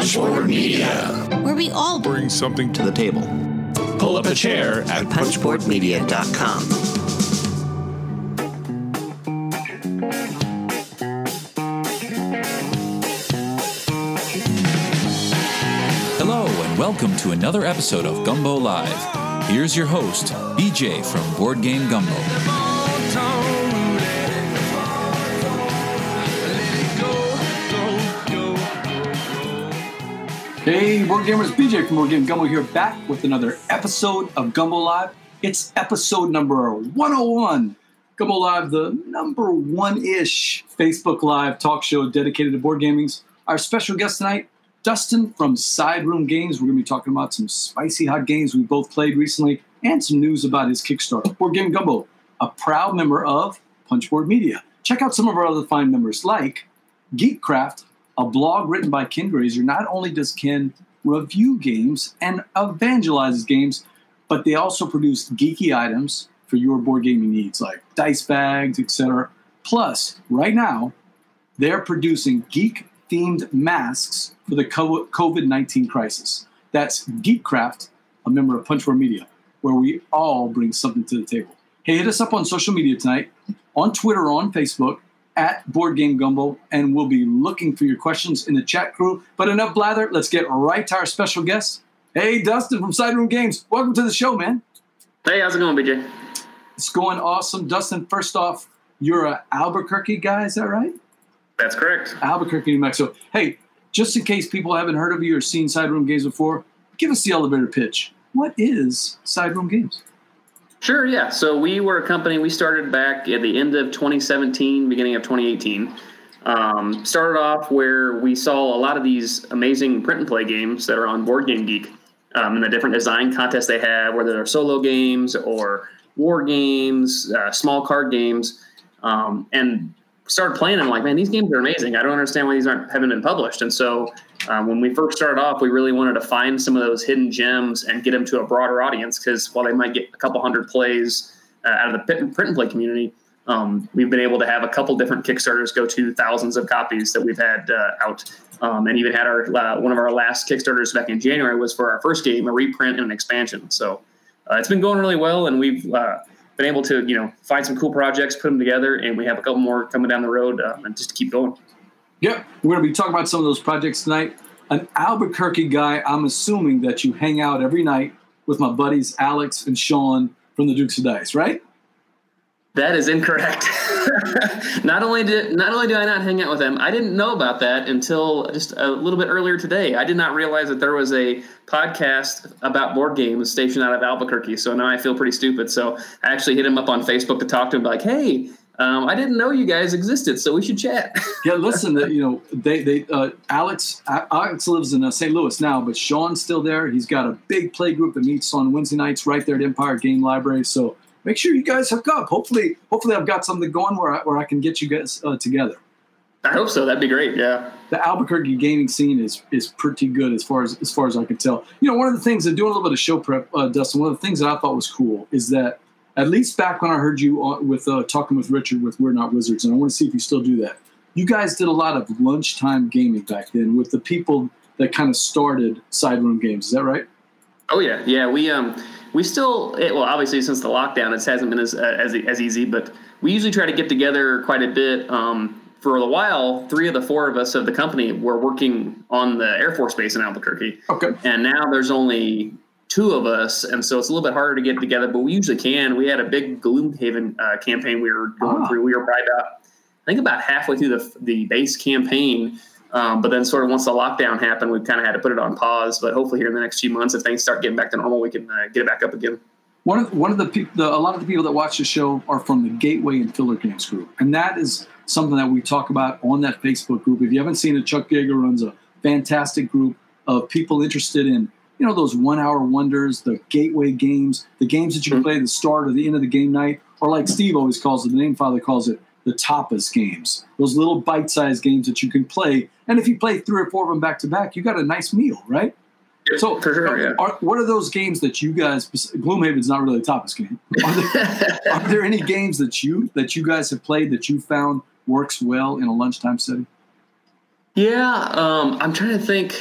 Punchboard Media, where we all bring something to the table. Pull up a chair at punchboardmedia.com. Hello, and welcome to another episode of Gumbo Live. Here's your host, BJ from Board Game Gumbo. Hey, Board Gamers, BJ from Board Game Gumbo here, back with another episode of Gumbo Live. It's episode number 101. Gumbo Live, the number one ish Facebook Live talk show dedicated to board gamings. Our special guest tonight, Dustin from Side Room Games. We're going to be talking about some spicy hot games we both played recently and some news about his Kickstarter. Board Game Gumbo, a proud member of Punchboard Media. Check out some of our other fine members like Geekcraft, a blog written by Ken Grazer. Not only does Ken review games and evangelizes games, but they also produce geeky items for your board gaming needs, like dice bags, etc. Plus, right now, they're producing geek themed masks for the COVID 19 crisis. That's Geekcraft, a member of Punchboard Media, where we all bring something to the table. Hey, hit us up on social media tonight, on Twitter, on Facebook, at Board Game Gumbo, and we'll be looking for your questions in the chat crew. But enough blather, let's get right to our special guest. Hey, Dustin from Side Room Games. Welcome to the show, man. Hey, how's it going, BJ? It's going awesome. Dustin, first off, you're a Albuquerque guy, is that right? That's correct. Albuquerque, New Mexico. Hey, just in case people haven't heard of you or seen Side Room Games before, give us the elevator pitch. What is Side Room Games? Sure, yeah. So we were a company, we started back at the end of 2017, beginning of 2018. Um, started off where we saw a lot of these amazing print and play games that are on Board Game Geek um, and the different design contests they have, whether they're solo games or war games, uh, small card games. Um, and started playing I'm like, man, these games are amazing. I don't understand why these aren't haven't been published. And so um, when we first started off, we really wanted to find some of those hidden gems and get them to a broader audience because while they might get a couple hundred plays uh, out of the print and play community, um, we've been able to have a couple different Kickstarters go to thousands of copies that we've had uh, out, um, and even had our uh, one of our last Kickstarters back in January was for our first game, a reprint and an expansion. So uh, it's been going really well, and we've uh, been able to you know find some cool projects, put them together, and we have a couple more coming down the road, um, and just keep going. Yep, we're going to be talking about some of those projects tonight. An Albuquerque guy, I'm assuming that you hang out every night with my buddies Alex and Sean from the Dukes of Dice, right? That is incorrect. not only did not only do I not hang out with them, I didn't know about that until just a little bit earlier today. I did not realize that there was a podcast about board games stationed out of Albuquerque. So now I feel pretty stupid. So I actually hit him up on Facebook to talk to him, like, "Hey, um, I didn't know you guys existed, so we should chat." yeah, listen, you know, they they uh, Alex Alex lives in uh, St. Louis now, but Sean's still there. He's got a big play group that meets on Wednesday nights right there at Empire Game Library. So make sure you guys hook up. Hopefully, hopefully I've got something going where I, where I can get you guys uh, together. I hope so. That'd be great. Yeah. The Albuquerque gaming scene is is pretty good as far as as far as I can tell. You know, one of the things and doing a little bit of show prep, uh, Dustin. One of the things that I thought was cool is that at least back when I heard you on, with uh, talking with Richard with We're Not Wizards, and I want to see if you still do that. You guys did a lot of lunchtime gaming back then with the people that kind of started side room games. Is that right? Oh yeah, yeah. We um we still it, well obviously since the lockdown it hasn't been as uh, as as easy, but we usually try to get together quite a bit. Um, for a while, three of the four of us of the company were working on the Air Force Base in Albuquerque. Okay. And now there's only two of us, and so it's a little bit harder to get together, but we usually can. We had a big Gloomhaven uh, campaign we were going ah. through. We were probably about, I think, about halfway through the the base campaign. Um, but then, sort of once the lockdown happened, we kind of had to put it on pause. But hopefully, here in the next few months, if things start getting back to normal, we can uh, get it back up again. One of one of the people, a lot of the people that watch the show are from the Gateway and Filler Games group, and that is something that we talk about on that Facebook group. If you haven't seen it, Chuck Yeager runs a fantastic group of people interested in you know those one hour wonders, the gateway games, the games that you can play at the start or the end of the game night, or like Steve always calls it, the name father calls it, the tapas games. Those little bite sized games that you can play, and if you play three or four of them back to back, you got a nice meal, right? So, for sure, yeah. Are, what are those games that you guys? Gloomhaven's not really a tapas game. Are there, are there any games that you that you guys have played that you found works well in a lunchtime setting? Yeah, um, I'm trying to think.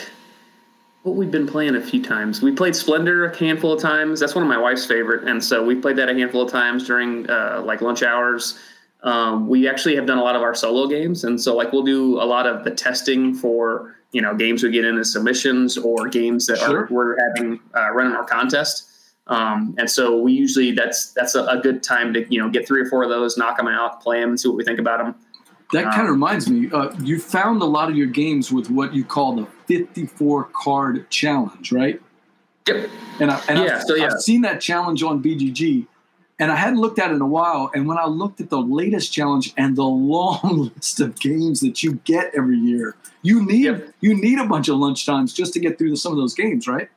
what we've been playing a few times. We played Splendor a handful of times. That's one of my wife's favorite, and so we played that a handful of times during uh, like lunch hours. Um, we actually have done a lot of our solo games, and so like we'll do a lot of the testing for you know games we get in as submissions or games that Sure. are we're having uh, running our contest. Um, and so we usually that's that's a, a good time to you know get three or four of those, knock them out, play them, and see what we think about them. That kind of reminds me. Uh, you found a lot of your games with what you call the 54 card challenge, right? Yep. And, I, and Yeah, I've, so yeah. I've seen that challenge on BGG, and I hadn't looked at it in a while. And when I looked at the latest challenge and the long list of games that you get every year, you need Yep. you need a bunch of lunchtimes just to get through some of those games, right?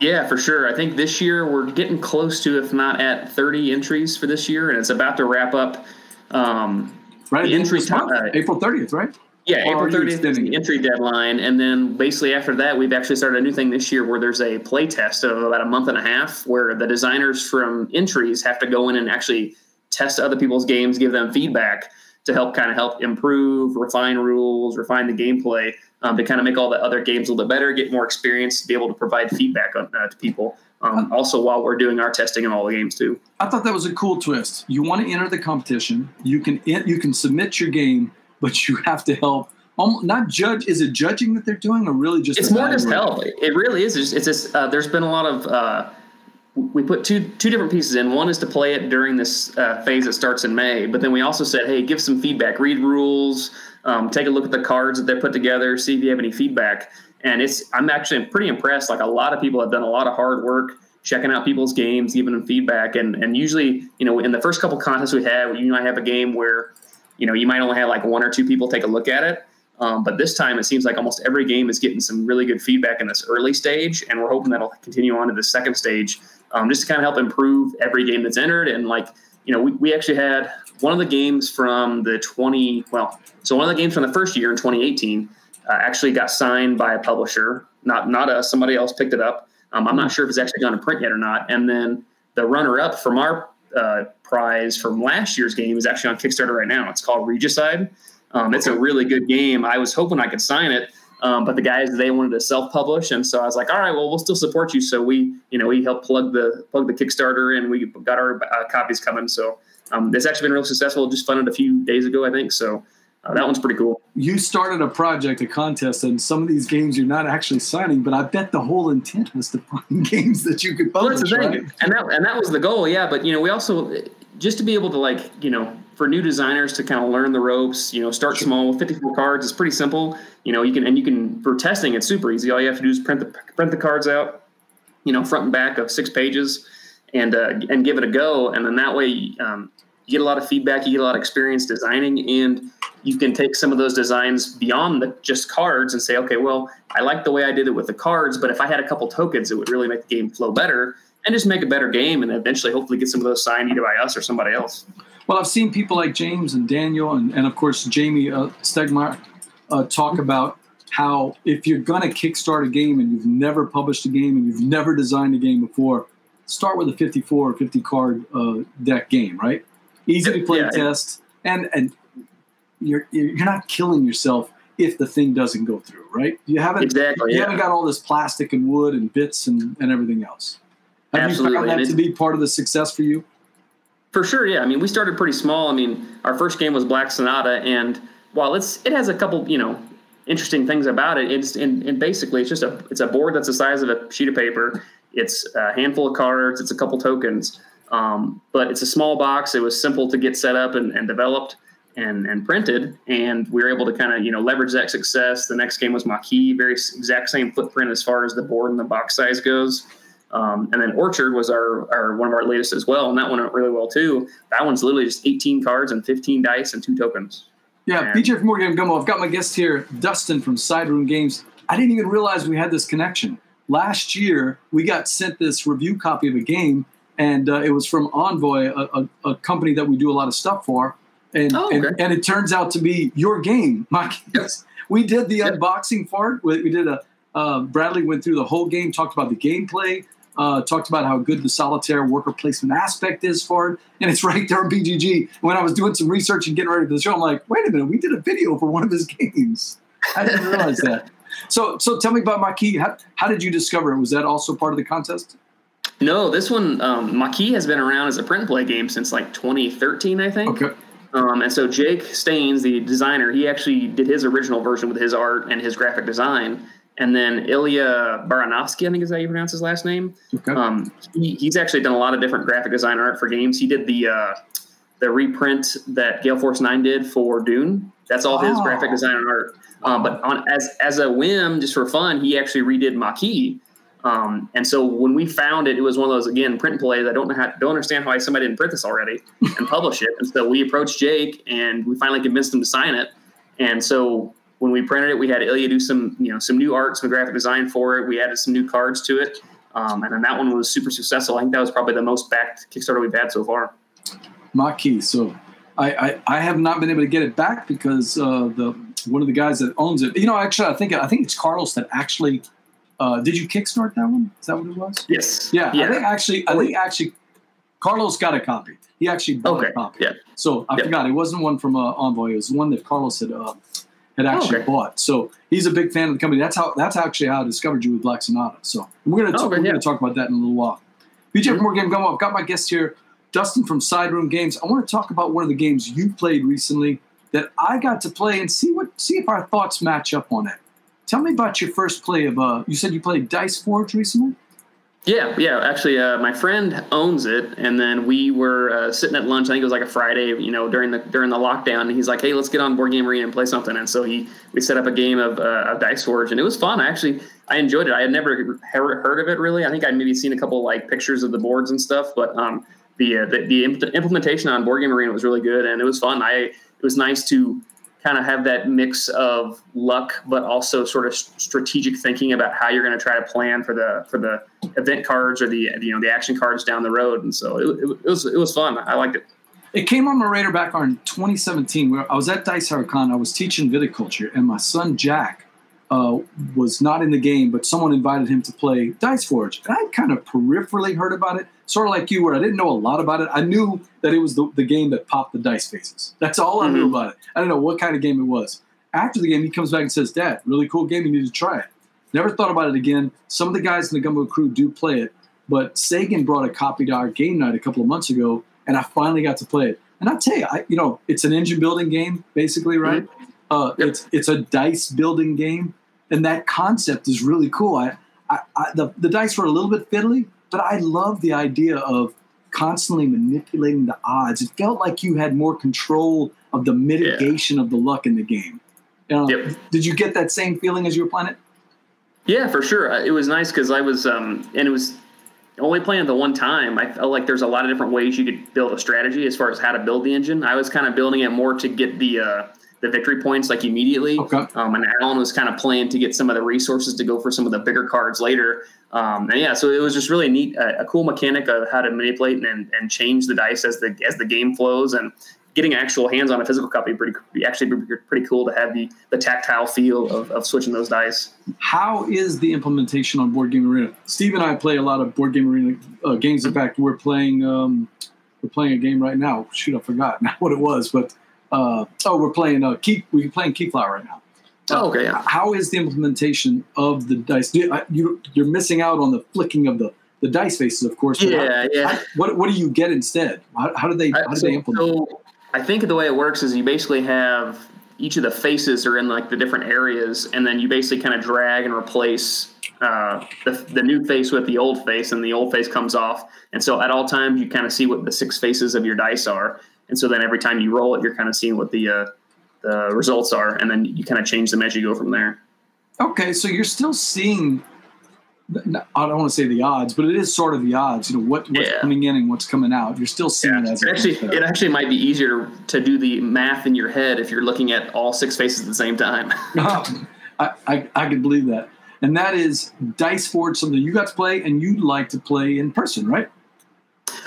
Yeah, for sure. I think this year we're getting close to, if not at 30 entries for this year, and it's about to wrap up. Um, Right. The at end of entry time- April 30th, right? Yeah, April 30th is the entry deadline, and then basically after that, we've actually started a new thing this year where there's a play test of about a month and a half, where the designers from entries have to go in and actually test other people's games, give them feedback to help kind of help improve, refine rules, refine the gameplay, um, to kind of make all the other games a little bit better, get more experience, to be able to provide feedback on, uh, to people. Um, also, while we're doing our testing in all the games too. I thought that was a cool twist. You want to enter the competition, you can you can submit your game, but you have to help. Um, not judge. Is it judging that they're doing, or really just? it's more just help. It really is. It's, it's just uh, there's been a lot of uh, we put two two different pieces in. One is to play it during this uh, phase that starts in May, but then we also said, hey, give some feedback, read rules, um, take a look at the cards that they put together, see if you have any feedback. And it's I'm actually pretty impressed. Like a lot of people have done a lot of hard work checking out people's games, giving them feedback, and and usually you know in the first couple contests we had, you might have a game where you know you might only have like one or two people take a look at it. Um, but this time, it seems like almost every game is getting some really good feedback in this early stage, and we're hoping that'll continue on to the second stage, um, just to kind of help improve every game that's entered. And like, you know, we, we actually had one of the games from the 20, well, so one of the games from the first year in 2018 uh, actually got signed by a publisher, not not us, somebody else picked it up. Um, I'm not sure if it's actually gone to print yet or not. And then the runner-up from our uh, prize from last year's game is actually on Kickstarter right now. It's called Regicide. Um, it's a really good game. I was hoping I could sign it, um, but the guys they wanted to self-publish, and so I was like, all right, well, we'll still support you. So we, you know, we helped plug the plug the Kickstarter, and we got our uh, copies coming. So um, it's actually been real successful. Just funded a few days ago, I think. So uh, that one's pretty cool. You started a project, a contest, and some of these games you're not actually signing, but I bet the whole intent was to find games that you could Well, publish. that's the thing, right? and that and that was the goal, yeah. But you know, we also just to be able to like you know for new designers to kind of learn the ropes. You know, start small with 54 cards. It's pretty simple. You know, you can and you can for testing. It's super easy. All you have to do is print the print the cards out. You know, front and back of six pages, and uh, and give it a go. And then that way, um, you get a lot of feedback. You get a lot of experience designing, and you can take some of those designs beyond the just cards and say, okay, well, I like the way I did it with the cards, but if I had a couple tokens, it would really make the game flow better and just make a better game and eventually hopefully get some of those signed either by us or somebody else. Well, I've seen people like James and Daniel, and, and of course Jamey uh, Stegmaier, uh, talk about how if you're going to kickstart a game and you've never published a game and you've never designed a game before, start with a 54 or 50 card uh, deck game, right? Easy to play Yeah. test, and and you're you're not killing yourself if the thing doesn't go through, right? You haven't Exactly. you Yeah. haven't got all this plastic and wood and bits and, and everything else. Have Absolutely, you found and that to be part of the success for you? For sure, yeah. I mean, we started pretty small. I mean, our first game was Black Sonata, and while it's it has a couple, you know, interesting things about it, it's and, and basically it's just a it's a board that's the size of a sheet of paper. It's a handful of cards. It's a couple tokens, um, but it's a small box. It was simple to get set up and, and developed and and printed, and we were able to kind of you know leverage that success. The next game was Maquis, very exact same footprint as far as the board and the box size goes. Um, and then Orchard was our, our one of our latest as well, and that one went really well too. That one's literally just 18 cards and 15 dice and two tokens. Yeah, And- BJ from Board Game Gumbo. I've got my guest here, Dustin from Side Room Games. I didn't even realize we had this connection. Last year, we got sent this review copy of a game, and uh, it was from Envoy, a, a, a company that we do a lot of stuff for. And, Oh, okay. and it turns out to be your game, my yes. We did the Yep. unboxing part. We, we did a uh, Bradley went through the whole game, talked about the gameplay, uh, talked about how good the solitaire worker placement aspect is for it, and it's right there on BGG. When I was doing some research and getting ready for the show, I'm like, wait a minute, we did a video for one of his games. I didn't realize that. so, so tell me about Maquis. How, how did you discover it? Was that also part of the contest? No, this one, um, Maquis has been around as a print and play game since like 2013, I think. Okay. Um, and so Jake Staines, the designer, he actually did his original version with his art and his graphic design. And then Ilya Baranovsky, I think is how you pronounce his last name. Okay. Um, he, he's actually done a lot of different graphic design art for games. He did the uh, the reprint that Gale Force Nine did for Dune. That's all his Oh. graphic design and art. Um, but on as as a whim, just for fun, he actually redid Maquis. Um, and so when we found it, it was one of those again print and plays. I don't know how, don't understand why somebody didn't print this already and publish it. And so we approached Jake, and we finally convinced him to sign it. And so when we printed it, we had Ilya do some you know some new art, some graphic design for it. We added some new cards to it, um, and then that one was super successful. I think that was probably the most backed Kickstarter we've had so far. Maquis. So I, I, I have not been able to get it back because uh, the one of the guys that owns it. You know, actually, I think I think it's Carlos that actually. Uh, did you kickstart that one? Is that what it was? Yes. Yeah, Yeah. I think actually, I think actually, Carlos got a copy. He actually bought Okay. a copy. Yeah. So I Yeah. forgot it wasn't one from uh, Envoy. It was one that Carlos had uh, had actually okay. bought. So he's a big fan of the company. That's how that's actually how I discovered you with Black Sonata. So we're gonna Oh, talk, okay, we're yeah. gonna talk about that in a little while. BJ Mhm. from Board Game Gumbo, I've got my guest here, Dustin from Side Room Games. I want to talk about one of the games you played recently that I got to play and see what see if our thoughts match up on it. Tell me about your first play of uh you said you played Dice Forge recently? Yeah, yeah. Actually, uh, my friend owns it, and then we were uh, sitting at lunch. I think it was like a Friday, you know, during the during the lockdown. And he's like, "Hey, let's get on Board Game Arena and play something." And so he we set up a game of, uh, of Dice Forge, and it was fun. I actually I enjoyed it. I had never heard of it really. I think I'd maybe seen a couple like pictures of the boards and stuff, but um, the uh, the, the implementation on Board Game Arena was really good, and it was fun. I it was nice to kind of have that mix of luck, but also sort of strategic thinking about how you're going to try to plan for the for the event cards or the you know the action cards down the road. And so it, it, was it was fun. I liked it. It came on my radar back on 2017 where I was at Dice Hurricane. I was teaching viticulture, and my son Jack uh, was not in the game, but someone invited him to play Dice Forge. And I kind of peripherally heard about it, sort of like you, where I didn't know a lot about it. I knew that it was the, the game that popped the dice faces. That's all I knew Mhm. about it. I didn't know what kind of game it was. After the game, he comes back and says, Dad, really cool game. You need to try it. Never thought about it again. Some of the guys in the Gumbo crew do play it, but Sagan brought a copy to our game night a couple of months ago, and I finally got to play it. And I tell you, I, you know, it's an engine building game, basically, right? Uh, Yep. It's it's a dice building game, and that concept is really cool. I, I, I the, the dice were a little bit fiddly, but I love the idea of constantly manipulating the odds. It felt like you had more control of the mitigation of the luck in the game. Uh, Yep. Did you get that same feeling as you were playing it? Yeah, for sure. It was nice because I was, um, and it was only playing it the one time. I felt like there's a lot of different ways you could build a strategy as far as how to build the engine. I was kind of building it more to get the uh, the victory points like immediately. Okay. Um, and Alan was kind of playing to get some of the resources to go for some of the bigger cards later. Um, and yeah, so it was just really neat, a, a cool mechanic of how to manipulate and, and change the dice as the as the game flows, and getting actual hands on a physical copy pretty be actually pretty cool to have the the tactile feel of, of switching those dice. How is the implementation on Board Game Arena? Steve and I play a lot of Board Game Arena uh, games. In fact, we're playing um, we're playing a game right now. Shoot, I forgot now what it was, but uh, oh, we're playing uh, Key. We're playing Keyflower right now. Oh, okay, yeah. How is the implementation of the dice? Do, I- you, you're missing out on the flicking of the, the dice faces, of course. Yeah, yeah. how- what what do you get instead? How, how do they how I, do so, they implement? so I think the way it works is you basically have each of the faces are in like the different areas, and then you basically kind of drag and replace uh, the, the new face with the old face, and the old face comes off. And so at all times, you kind of see what the six faces of your dice are, and so then every time you roll it, you're kind of seeing what the uh, the results are, and then you kind of change them as you go from there. Okay, so you're still seeing. I don't want to say the odds, but it is sort of the odds. You know what, what's Yeah. coming in and what's coming out. You're still seeing it Yeah, it it actually, it actually might be easier to do the math in your head if you're looking at all six faces at the same time. I, I I can believe that, and that is Dice Forge, something you got to play and you'd like to play in person, right?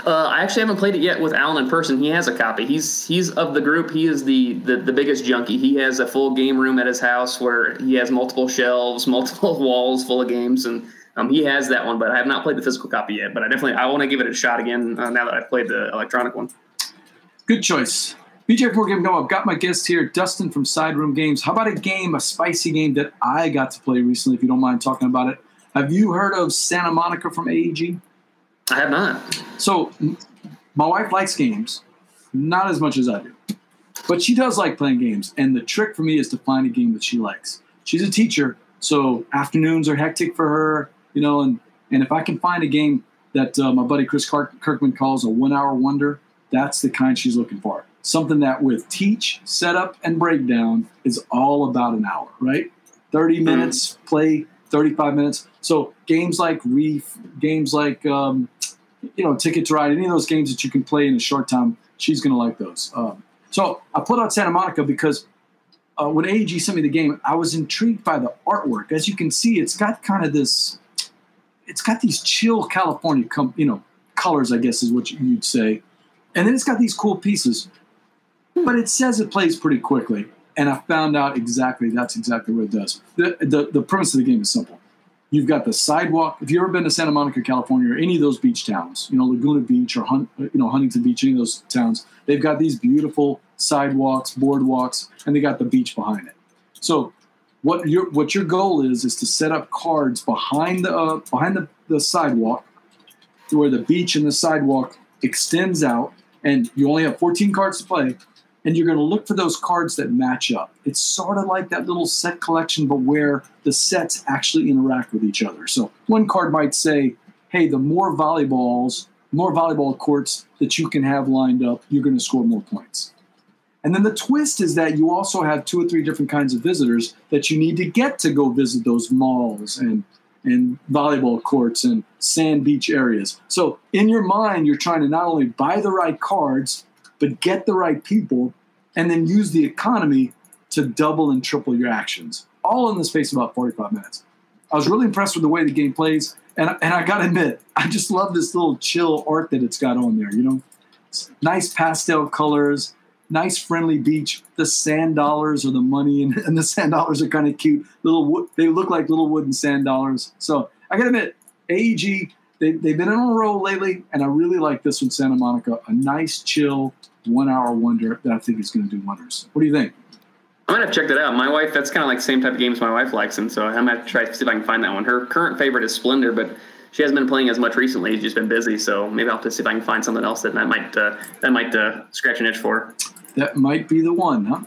Uh, I actually haven't played it yet with Alan in person. He has a copy. He's he's of the group. He is the, the the biggest junkie. He has a full game room at his house where he has multiple shelves, multiple walls full of games, and um, he has that one. But I have not played the physical copy yet. But I definitely I want to give it a shot again uh, now that I've played the electronic one. Good choice. BJ before game go, I've got my guest here, Dustin from Side Room Games. How about a game, a spicy game that I got to play recently, if you don't mind talking about it? Have you heard of Santa Monica from AEG? I have not. So, my wife likes games, not as much as I do, but she does like playing games. And the trick for me is to find a game that she likes. She's a teacher, so afternoons are hectic for her, you know. And and if I can find a game that uh, my buddy Chris Kirkman calls a one-hour wonder, that's the kind she's looking for. Something that with teach, setup, and breakdown is all about an hour, right? 30 mm-hmm. minutes, play 35 minutes. So games like Reef, games like um, you know Ticket to Ride, any of those games that you can play in a short time, she's going to like those. Um, so I put out Santa Monica because uh, when AEG sent me the game, I was intrigued by the artwork. As you can see, it's got kind of this, it's got these chill California, com- you know, colors. I guess is what you'd say, and then it's got these cool pieces. But it says it plays pretty quickly, and I found out exactly that's exactly what it does. The, the, the premise of the game is simple. You've got the sidewalk. If you've ever been to Santa Monica, California, or any of those beach towns, you know Laguna Beach or you know Huntington Beach, any of those towns, they've got these beautiful sidewalks, boardwalks, and they got the beach behind it. So, what your what your goal is is to set up cards behind the uh, behind the, the sidewalk, where the beach and the sidewalk extends out, and you only have 14 cards to play and you're going to look for those cards that match up. It's sort of like that little set collection, but where the sets actually interact with each other. So one card might say, hey, the more volleyballs, more volleyball courts that you can have lined up, you're going to score more points. And then the twist is that you also have two or three different kinds of visitors that you need to get to go visit those malls and and volleyball courts and sand beach areas. So in your mind, you're trying to not only buy the right cards, but get the right people and then use the economy to double and triple your actions, all in the space of about 45 minutes. I was really impressed with the way the game plays, and, and I gotta admit, I just love this little chill art that it's got on there, you know? nice pastel colors, nice friendly beach. The sand dollars or the money, and, and the sand dollars are kind of cute. Little they look like little wooden sand dollars. So I gotta admit, AEG, they, they've been on a roll lately, and I really like this one, Santa Monica. A nice, chill, one hour wonder that I think is going to do wonders. What do you think? I'm gonna have to check that out. My wife, that's kind of like the same type of games my wife likes, and so I'm gonna have to try to see if I can find that one. Her current favorite is Splendor, but she hasn't been playing as much recently. She's just been busy, so maybe I'll have to see if I can find something else that, that might uh, that might uh, scratch an itch for. That might be the one, huh?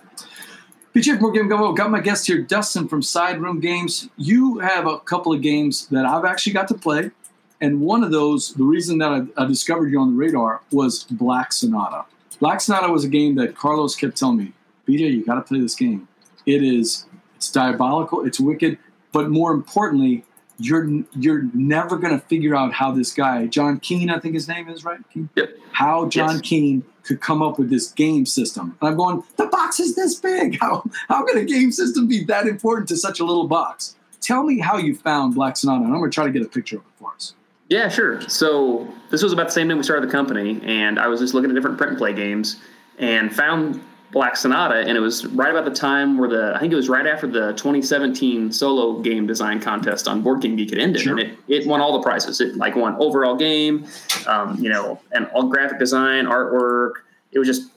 BJ Board Game Gumbo, got my guest here, Dustin from Side Room Games. You have a couple of games that I've actually got to play, and one of those, the reason that I, I discovered you on the radar was Black Sonata. Black Sonata was a game that Carlos kept telling me, BJ, you got to play this game. It is, it's diabolical, it's wicked, but more importantly, you're you're never going to figure out how this guy John Kean, I think his name is right, Kean? Yep. How John yes. Kean could come up with this game system. And I'm going, the box is this big. How how can a game system be that important to such a little box? Tell me how you found Black Sonata, and I'm going to try to get a picture of it for us. Yeah, sure. So this was about the same time we started the company, and I was just looking at different print and play games and found Black Sonata, and it was right about the time where the I think it was right after the 2017 solo game design contest on Board Game Geek had ended, sure. and it, it won all the prizes. It like won overall game, um, you know, and all graphic design, artwork. It was just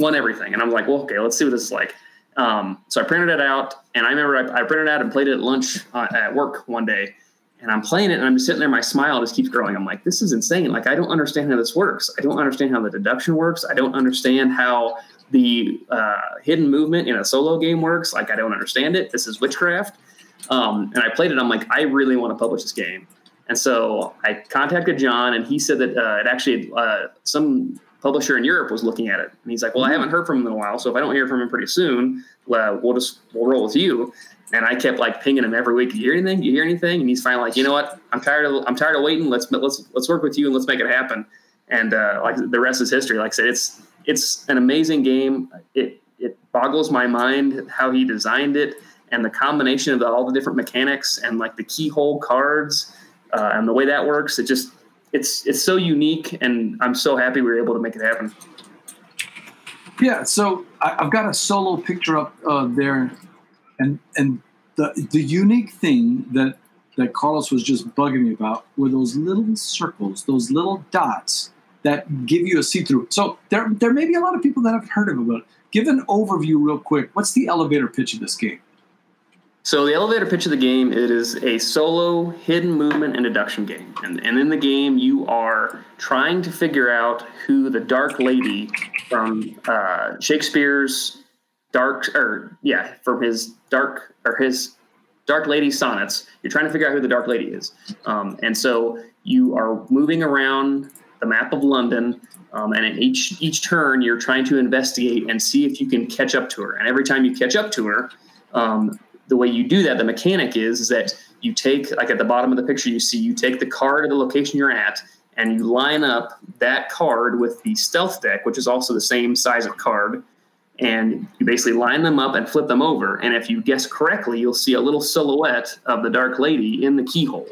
won everything, and I'm like, well, okay, let's see what this is like. Um, so I printed it out, and I remember I, I printed it out and played it at lunch uh, at work one day and I'm playing it and I'm just sitting there, my smile just keeps growing. I'm like, this is insane. Like, I don't understand how this works. I don't understand how the deduction works. I don't understand how the uh, hidden movement in a solo game works. Like, I don't understand it. This is witchcraft. Um, and I played it. I'm like, I really want to publish this game. And so I contacted John, and he said that uh, it actually uh, some publisher in Europe was looking at it. And he's like, "Well, I haven't heard from him in a while, so if I don't hear from him pretty soon, well, we'll just we'll roll with you." And I kept like pinging him every week. You hear anything? You hear anything? And he's finally like, you know what? I'm tired of I'm tired of waiting. Let's let's let's work with you and let's make it happen. And uh, like the rest is history. Like I said, it's it's an amazing game. It it boggles my mind how he designed it and the combination of the, all the different mechanics and like the keyhole cards uh, and the way that works. It just it's it's so unique, and I'm so happy we were able to make it happen. Yeah, so I, have got a solo picture up uh, there and and the the unique thing that that Carlos was just bugging me about were those little circles, those little dots that give you a see through. So there there may be a lot of people that have heard of it. But give an overview real quick. What's the elevator pitch of this game? So the elevator pitch of the game it is a solo hidden movement and deduction game, and, and in the game you are trying to figure out who the Dark Lady from uh, Shakespeare's Dark or yeah from his Dark or his Dark Lady sonnets. You're trying to figure out who the Dark Lady is, um, and so you are moving around the map of London. Um, and in each each turn, you're trying to investigate and see if you can catch up to her. And every time you catch up to her, um, the way you do that, the mechanic is, is that you take, like at the bottom of the picture, you see you take the card of the location you're at, and you line up that card with the stealth deck, which is also the same size of card, and you basically line them up and flip them over. And if you guess correctly, you'll see a little silhouette of the Dark Lady in the keyhole.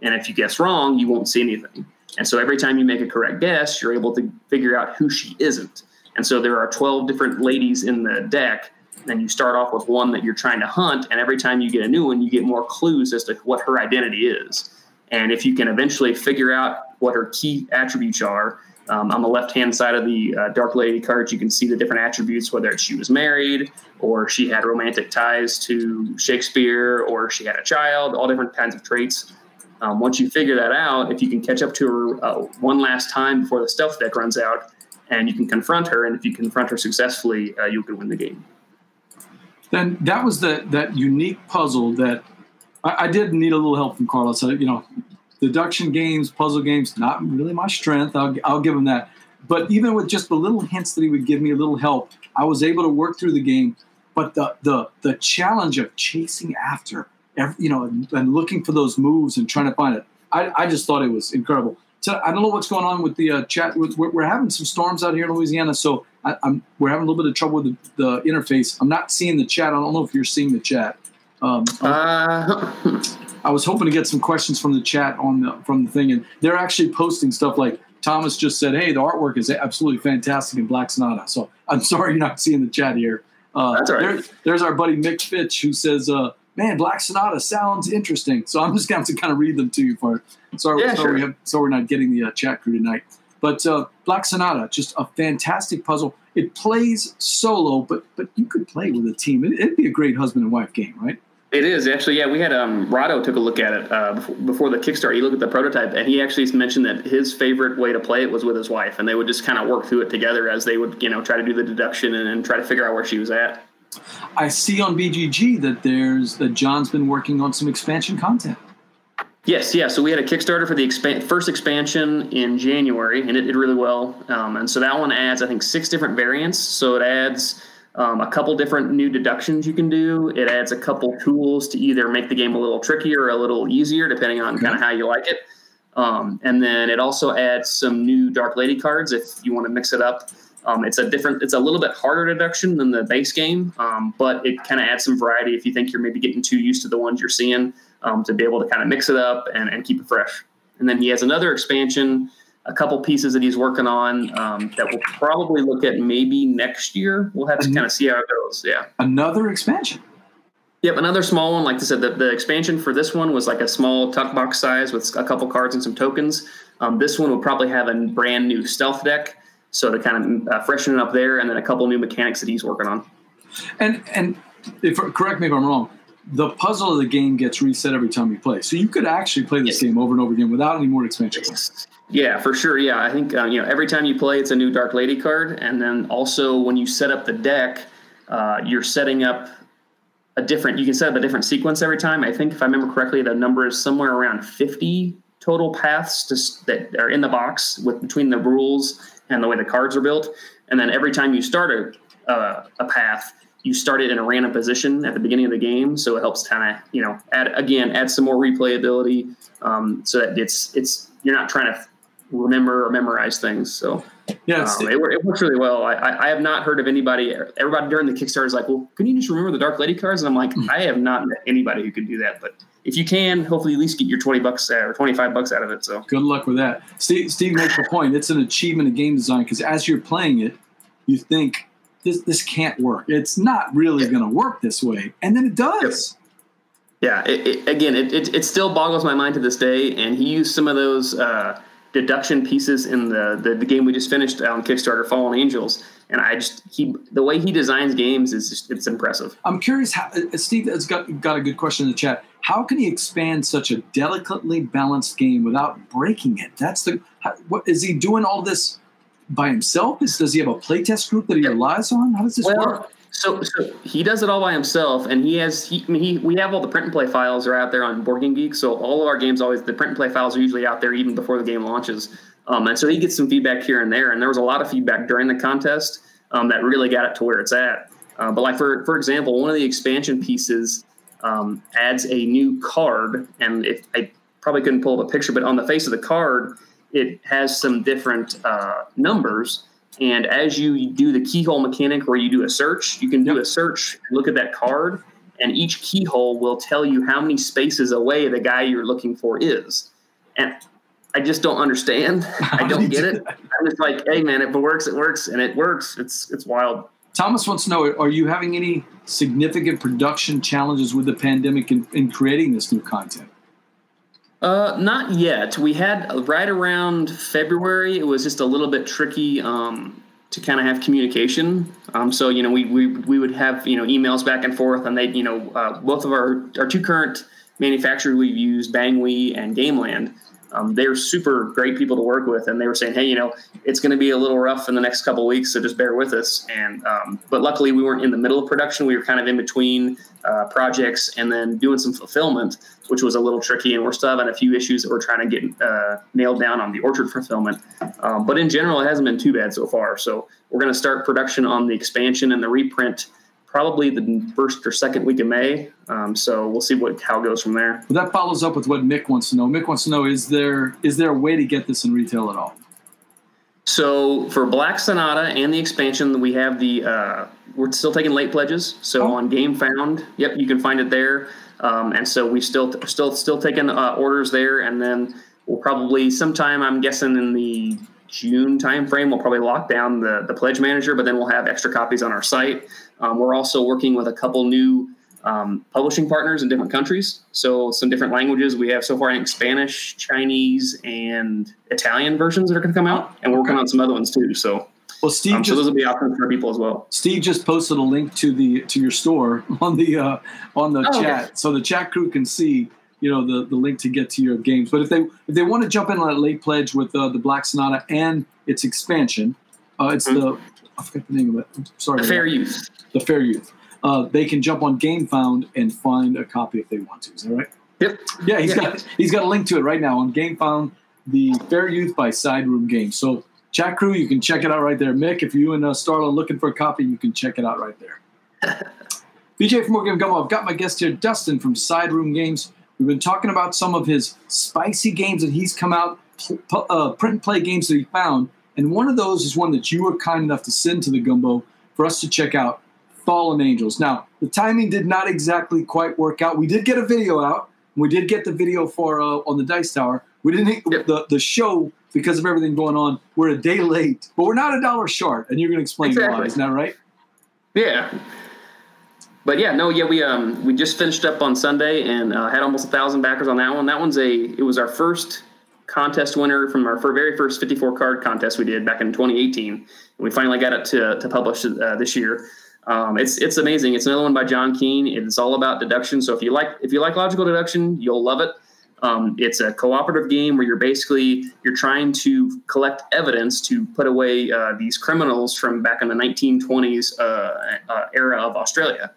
And if you guess wrong, you won't see anything. And so every time you make a correct guess, you're able to figure out who she isn't. And so there are 12 different ladies in the deck and you start off with one that you're trying to hunt and every time you get a new one you get more clues as to what her identity is and if you can eventually figure out what her key attributes are um, on the left hand side of the uh, dark lady cards you can see the different attributes whether she was married or she had romantic ties to shakespeare or she had a child all different kinds of traits um, once you figure that out if you can catch up to her uh, one last time before the stealth deck runs out and you can confront her and if you confront her successfully uh, you can win the game then that was the that unique puzzle that I, I did need a little help from Carlos. So, you know, deduction games, puzzle games, not really my strength. I'll, I'll give him that. But even with just the little hints that he would give me a little help, I was able to work through the game. But the the the challenge of chasing after, every, you know, and, and looking for those moves and trying to find it, I, I just thought it was incredible. So I don't know what's going on with the uh, chat. We're, we're, having some storms out here in Louisiana, so I, am we're having a little bit of trouble with the, the, interface. I'm not seeing the chat. I don't know if you're seeing the chat. Um, uh. I was hoping to get some questions from the chat on the from the thing, and they're actually posting stuff like Thomas just said, "Hey, the artwork is absolutely fantastic in Black Sonata." So I'm sorry you're not seeing the chat here. Uh, That's all right. There, there's our buddy Mick Fitch who says, uh, "Man, Black Sonata sounds interesting." So I'm just going to kind of read them to you for. Sorry, yeah, sorry, sure. we have, so we're not getting the uh, chat crew tonight. But uh, Black Sonata, just a fantastic puzzle. It plays solo, but but you could play with a team. It, would be a great husband and wife game, right? It is actually, yeah. We had um, Rahdo took a look at it uh, before the Kickstarter. He looked at the prototype, and he actually mentioned that his favorite way to play it was with his wife, and they would just kind of work through it together as they would, you know, try to do the deduction and, and try to figure out where she was at. I see on BGG that there's that John's been working on some expansion content. Yes, yeah. So we had a Kickstarter for the expan- first expansion in January, and it did really well. Um, and so that one adds, I think, six different variants. So it adds um, a couple different new deductions you can do. It adds a couple tools to either make the game a little trickier or a little easier, depending on kind of how you like it. Um, and then it also adds some new Dark Lady cards if you want to mix it up. Um, it's a different, it's a little bit harder deduction than the base game, um, but it kind of adds some variety if you think you're maybe getting too used to the ones you're seeing um, to be able to kind of mix it up and, and keep it fresh. And then he has another expansion, a couple pieces that he's working on um, that we'll probably look at maybe next year. We'll have to kind of see how it goes. Yeah. Another expansion. Yep, another small one. Like I said, the, the expansion for this one was like a small tuck box size with a couple cards and some tokens. Um, this one will probably have a brand new stealth deck, so to kind of uh, freshen it up there, and then a couple new mechanics that he's working on. And and if correct me if I'm wrong, the puzzle of the game gets reset every time you play. So you could actually play this game over and over again without any more expansions. Yeah, for sure. Yeah, I think uh, you know every time you play, it's a new Dark Lady card, and then also when you set up the deck, uh, you're setting up a different. You can set up a different sequence every time. I think if I remember correctly, the number is somewhere around fifty total paths to, that are in the box with between the rules and the way the cards are built. And then every time you start a, uh, a path, you start it in a random position at the beginning of the game, so it helps kind of you know add again add some more replayability, um, so that it's it's you're not trying to remember or memorize things. So yeah, um, it, it, works really well. I, I, have not heard of anybody. Everybody during the Kickstarter is like, "Well, can you just remember the Dark Lady cards?" And I'm like, hmm. I have not met anybody who can do that. But if you can, hopefully at least get your twenty bucks or twenty five bucks out of it. So good luck with that. Steve, Steve makes the point. It's an achievement of game design because as you're playing it, you think this this can't work. It's not really going to work this way, and then it does. Yeah, it, it, again, it, it, it still boggles my mind to this day. And he used some of those uh, deduction pieces in the, the, the game we just finished on Kickstarter, Fallen Angels, and I just he the way he designs games is just, it's impressive. I'm curious how uh, Steve has got got a good question in the chat. How can he expand such a delicately balanced game without breaking it? That's the how, what is he doing all this by himself? Is, does he have a playtest group that he relies on? How does this Well, work? So, so he does it all by himself, and he has he, I mean, he we have all the print and play files are out there on Board Game Geek. So all of our games always the print and play files are usually out there even before the game launches. Um, and so he gets some feedback here and there, and there was a lot of feedback during the contest um, that really got it to where it's at. Uh, but like for for example, one of the expansion pieces um, adds a new card, and if I probably couldn't pull up a picture, but on the face of the card, it has some different uh, numbers. And as you do the keyhole mechanic where you do a search, you can do a search, look at that card, and each keyhole will tell you how many spaces away the guy you're looking for is. And I just don't understand. I don't get it. I'm just like, hey man, if it works, it works, and it works. It's it's wild. Thomas wants to know: Are you having any significant production challenges with the pandemic in, in creating this new content? Uh, not yet. We had right around February. It was just a little bit tricky um, to kind of have communication. Um, so you know, we, we we would have you know emails back and forth, and they you know uh, both of our our two current manufacturers we've used, Bangui and Gameland. Um, they're super great people to work with, and they were saying, "Hey, you know, it's going to be a little rough in the next couple weeks, so just bear with us." And um, but luckily, we weren't in the middle of production; we were kind of in between uh, projects and then doing some fulfillment, which was a little tricky. And we're still having a few issues that we're trying to get uh, nailed down on the orchard fulfillment. Um, but in general, it hasn't been too bad so far. So we're going to start production on the expansion and the reprint probably the first or second week of May. Um, so we'll see what how it goes from there. Well, that follows up with what Mick wants to know. Mick wants to know: Is there is there a way to get this in retail at all? So for Black Sonata and the expansion, we have the uh, we're still taking late pledges. So Oh. on Game Found, yep, you can find it there. Um, and so we still still still taking uh, orders there, and then we'll probably sometime I'm guessing in the June timeframe we'll probably lock down the the pledge manager, but then we'll have extra copies on our site. Um, we're also working with a couple new um, publishing partners in different countries. So some different languages. We have so far I think Spanish, Chinese, and Italian versions that are going to come out, and we're working on some other ones too. So, Well, Steve um, so just those will be options for people as well. Steve just posted a link to the to your store on the uh, on the Oh, okay. chat, so the chat crew can see you know the, the link to get to your games. But if they if they want to jump in on a late pledge with uh, the Black Sonata and its expansion, uh, it's the I forgot the name of it. I'm sorry, Fair Youth. The Fair Youth. Uh, they can jump on GameFound and find a copy if they want to. Is that right? Yep. Yeah, he's Yeah. got he's got a link to it right now on GameFound, the Fair Youth by Side Room Games. So chat crew, you can check it out right there. Mick, if you and uh, Starla are looking for a copy, you can check it out right there. BJ from Board Game Gumbo, I've got my guest here, Dustin from Side Room Games. We've been talking about some of his spicy games that he's come out, pl- pl- uh, print and play games that he found, and one of those is one that you were kind enough to send to the Gumbo for us to check out, Fallen Angels. Now, the timing did not exactly quite work out. We did get a video out. We did get the video for uh, on the Dice Tower. We didn't Yep. the the show because of everything going on. We're a day late, but we're not a dollar short, and you're going to explain why. Isn't that right? Yeah. But yeah, no, yeah, we um we just finished up on Sunday and uh, had almost a thousand backers on that one. That one's a it was our first contest winner from our very first 54 card contest we did back in 2018. And we finally got it to to publish uh, this year. Um, it's it's amazing. It's another one by John Kean. It's all about deduction. So if you like if you like logical deduction, you'll love it. Um, it's a cooperative game where you're basically you're trying to collect evidence to put away uh, these criminals from back in the 1920s uh, uh, era of Australia.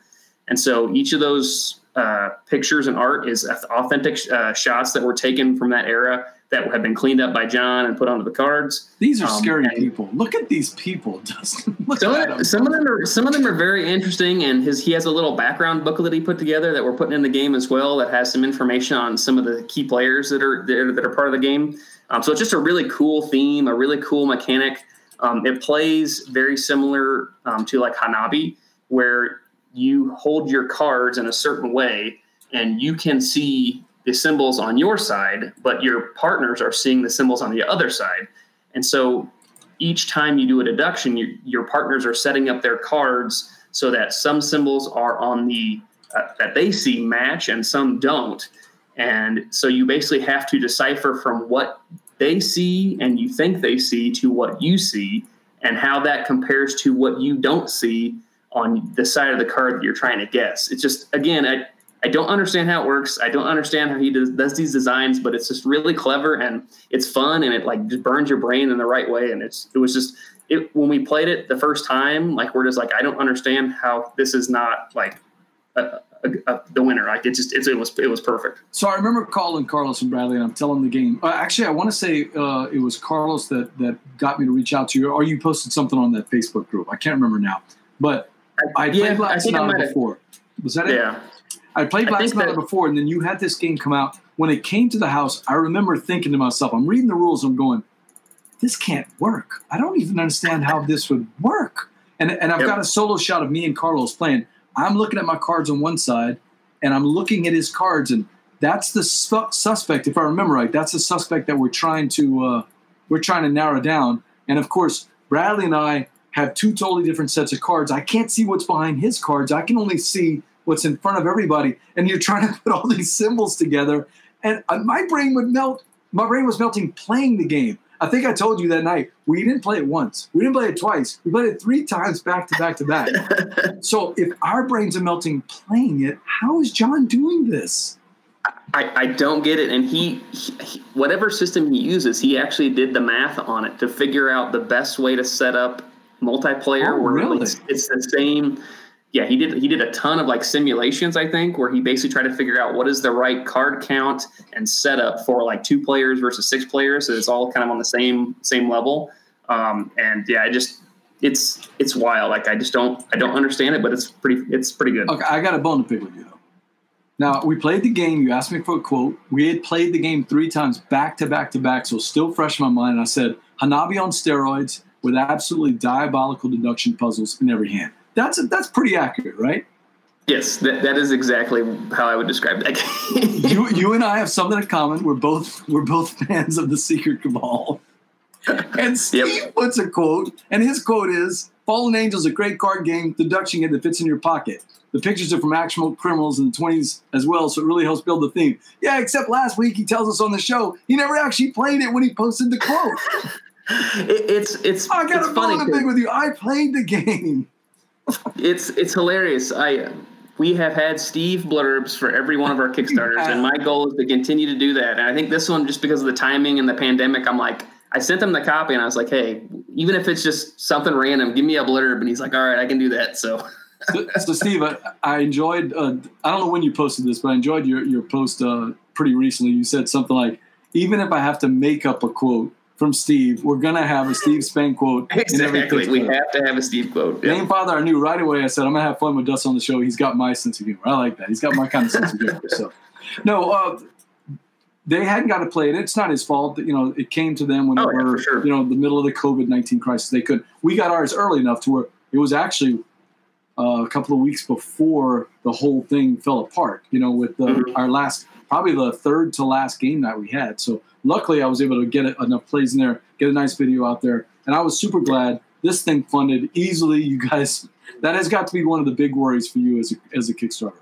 And so each of those uh, pictures and art is authentic uh, shots that were taken from that era that have been cleaned up by John and put onto the cards. These are Um, scary people. Look at these people, Dustin. Look Some at of, them. some of them are some of them are very interesting, and his he has a little background booklet that he put together that we're putting in the game as well that has some information on some of the key players that are that are, that are part of the game. Um, so it's just a really cool theme, a really cool mechanic. Um, it plays very similar um, to like Hanabi, where you hold your cards in a certain way, and you can see the symbols on your side, but your partners are seeing the symbols on the other side. And so each time you do a deduction, you, your partners are setting up their cards so that some symbols are on the uh, that they see match and some don't. And so you basically have to decipher from what they see and you think they see to what you see and how that compares to what you don't see on the side of the card that you're trying to guess. It's just again, I I don't understand how it works. I don't understand how he does, does these designs, but it's just really clever and it's fun and it like just burns your brain in the right way. And it's it was just it when we played it the first time, like we're just like I don't understand how this is not like a, a, a, the winner. Like it just it's, it was it was perfect. So I remember calling Carlos and Bradley, and I'm telling the game. Uh, actually, I want to say uh, it was Carlos that that got me to reach out to you, or you posted something on that Facebook group. I can't remember now, but I, played yeah, I think I Sonata might before. Was that it? Yeah. I played Black before, and then you had this game come out. When it came to the house, I remember thinking to myself, I'm reading the rules, I'm going, this can't work. I don't even understand how this would work. And, and I've Yep. got a solo shot of me and Carlos playing. I'm looking at my cards on one side, and I'm looking at his cards, and that's the su- suspect. If I remember right, that's the suspect that we're trying to uh, we're trying to narrow down. And of course, Bradley and I have two totally different sets of cards. I can't see what's behind his cards. I can only see what's in front of everybody. And you're trying to put all these symbols together. And uh, my brain would melt. My brain was melting playing the game. I think I told you that night. We didn't play it once. We didn't play it twice. We played it three times back to back to back. so if our brains are melting playing it, how is John doing this? I, I don't get it. And he, he, he- whatever system he uses, he actually did the math on it to figure out the best way to set up multiplayer. Oh, where really? It's, it's the same. Yeah, he did. He did a ton of like simulations, I think, where he basically tried to figure out what is the right card count and setup for like two players versus six players, so it's all kind of on the same same level. Um, and yeah, I just it's it's wild. Like I just don't I don't understand it, but it's pretty it's pretty good. Okay, I got a bone to pick with you though. Now we played the game. You asked me for a quote. We had played the game three times back to back to back, so still fresh in my mind. And I said Hanabi on steroids with absolutely diabolical deduction puzzles in every hand. That's that's pretty accurate, right? Yes, that, that is exactly how I would describe that game. you you and I have something in common. We're both we're both fans of the Secret Cabal. And Steve Yep. puts a quote, and his quote is Fallen Angels, a great card game, deduction game that fits in your pocket. The pictures are from actual criminals in the 20s as well, so it really helps build the theme. Yeah, except last week he tells us on the show he never actually played it when he posted the quote. It, it's it's I got it's a funny. bone to 'cause with you. I played the game. It's it's hilarious. I we have had Steve blurbs for every one of our Kickstarters, and my goal is to continue to do that. And I think this one, just because of the timing and the pandemic, I'm like, I sent him the copy, and I was like, hey, even if it's just something random, give me a blurb. And he's like, all right, I can do that. So so, so Steve, I, I enjoyed. Uh, I don't know when you posted this, but I enjoyed your your post uh, pretty recently. You said something like, "Even if I have to make up a quote from Steve, we're gonna have a Steve Spain quote exactly, we Kickstarter." have to have a Steve quote. Yeah. Name Father, I knew right away. I said, I'm gonna have fun with Dustin on the show. He's got my sense of humor. I like that. He's got my kind of sense of humor. So, no, uh, they hadn't got to play it. It's not his fault. You know, it came to them when Oh, they were, for sure. you know, the middle of the COVID nineteen crisis. They could. We got ours early enough to where it was actually uh, a couple of weeks before the whole thing fell apart. You know, with the, Mhm. our last, probably the third to last game that we had. So luckily, I was able to get enough plays in there, get a nice video out there, and I was super glad this thing funded easily. You guys, that has got to be one of the big worries for you as a, as a Kickstarter.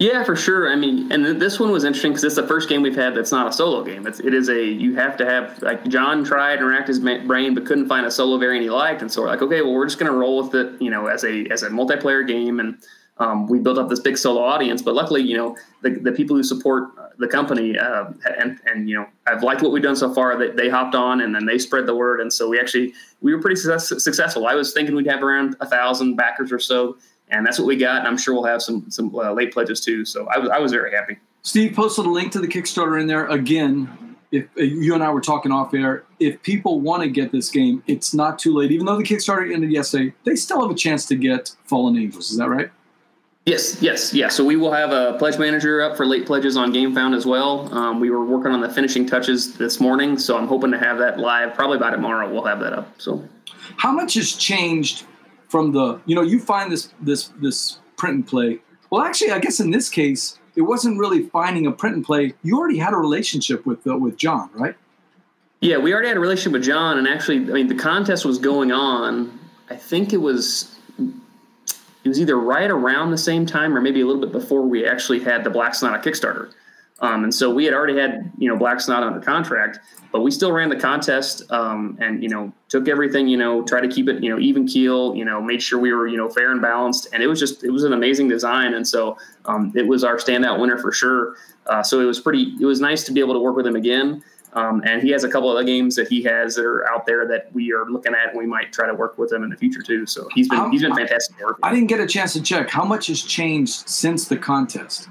Yeah, for sure. I mean, and th- this one was interesting because it's the first game we've had that's not a solo game. It's, it is a you have to have like John tried and racked his brain but couldn't find a solo variant he liked, and so we're like, okay, well, we're just gonna roll with it, you know, as a as a multiplayer game, and um, we built up this big solo audience. But luckily, you know, the, the people who support the company uh, and and you know, I've liked what we've done so far. That they hopped on and then they spread the word, and so we actually we were pretty success, successful. I was thinking we'd have around a thousand backers or so and that's what we got. And I'm sure we'll have some some uh, late pledges too. So I was I was very happy. Steve posted a link to the Kickstarter in there again. If uh, you and I were talking off air, if people want to get this game, it's not too late. Even though the Kickstarter ended yesterday, they still have a chance to get Fallen Angels. Is that right? Yes, yes, yeah. So we will have a pledge manager up for late pledges on GameFound as well. Um, we were working on the finishing touches this morning, so I'm hoping to have that live probably by tomorrow. We'll have that up. So How much has changed from the you know you find this this this print and play? Well, actually, I guess in this case, it wasn't really finding a print and play. You already had a relationship with uh, with John, right? yeah, we already had a relationship with John, and actually, I mean, the contest was going on. I think it was it was either right around the same time or maybe a little bit before we actually had the Black Sonata Kickstarter. Um, and so we had already had you know Black Sonata under contract, but we still ran the contest um, and you know took everything you know try to keep it you know even keel you know made sure we were you know fair and balanced and it was just it was an amazing design and so um, it was our standout winner for sure. Uh, so it was pretty it was nice to be able to work with him again. Um, and he has a couple of other games that he has that are out there that we are looking at, and we might try to work with him in the future too. So he's been he's been fantastic I didn't get a chance to check how much has changed since the contest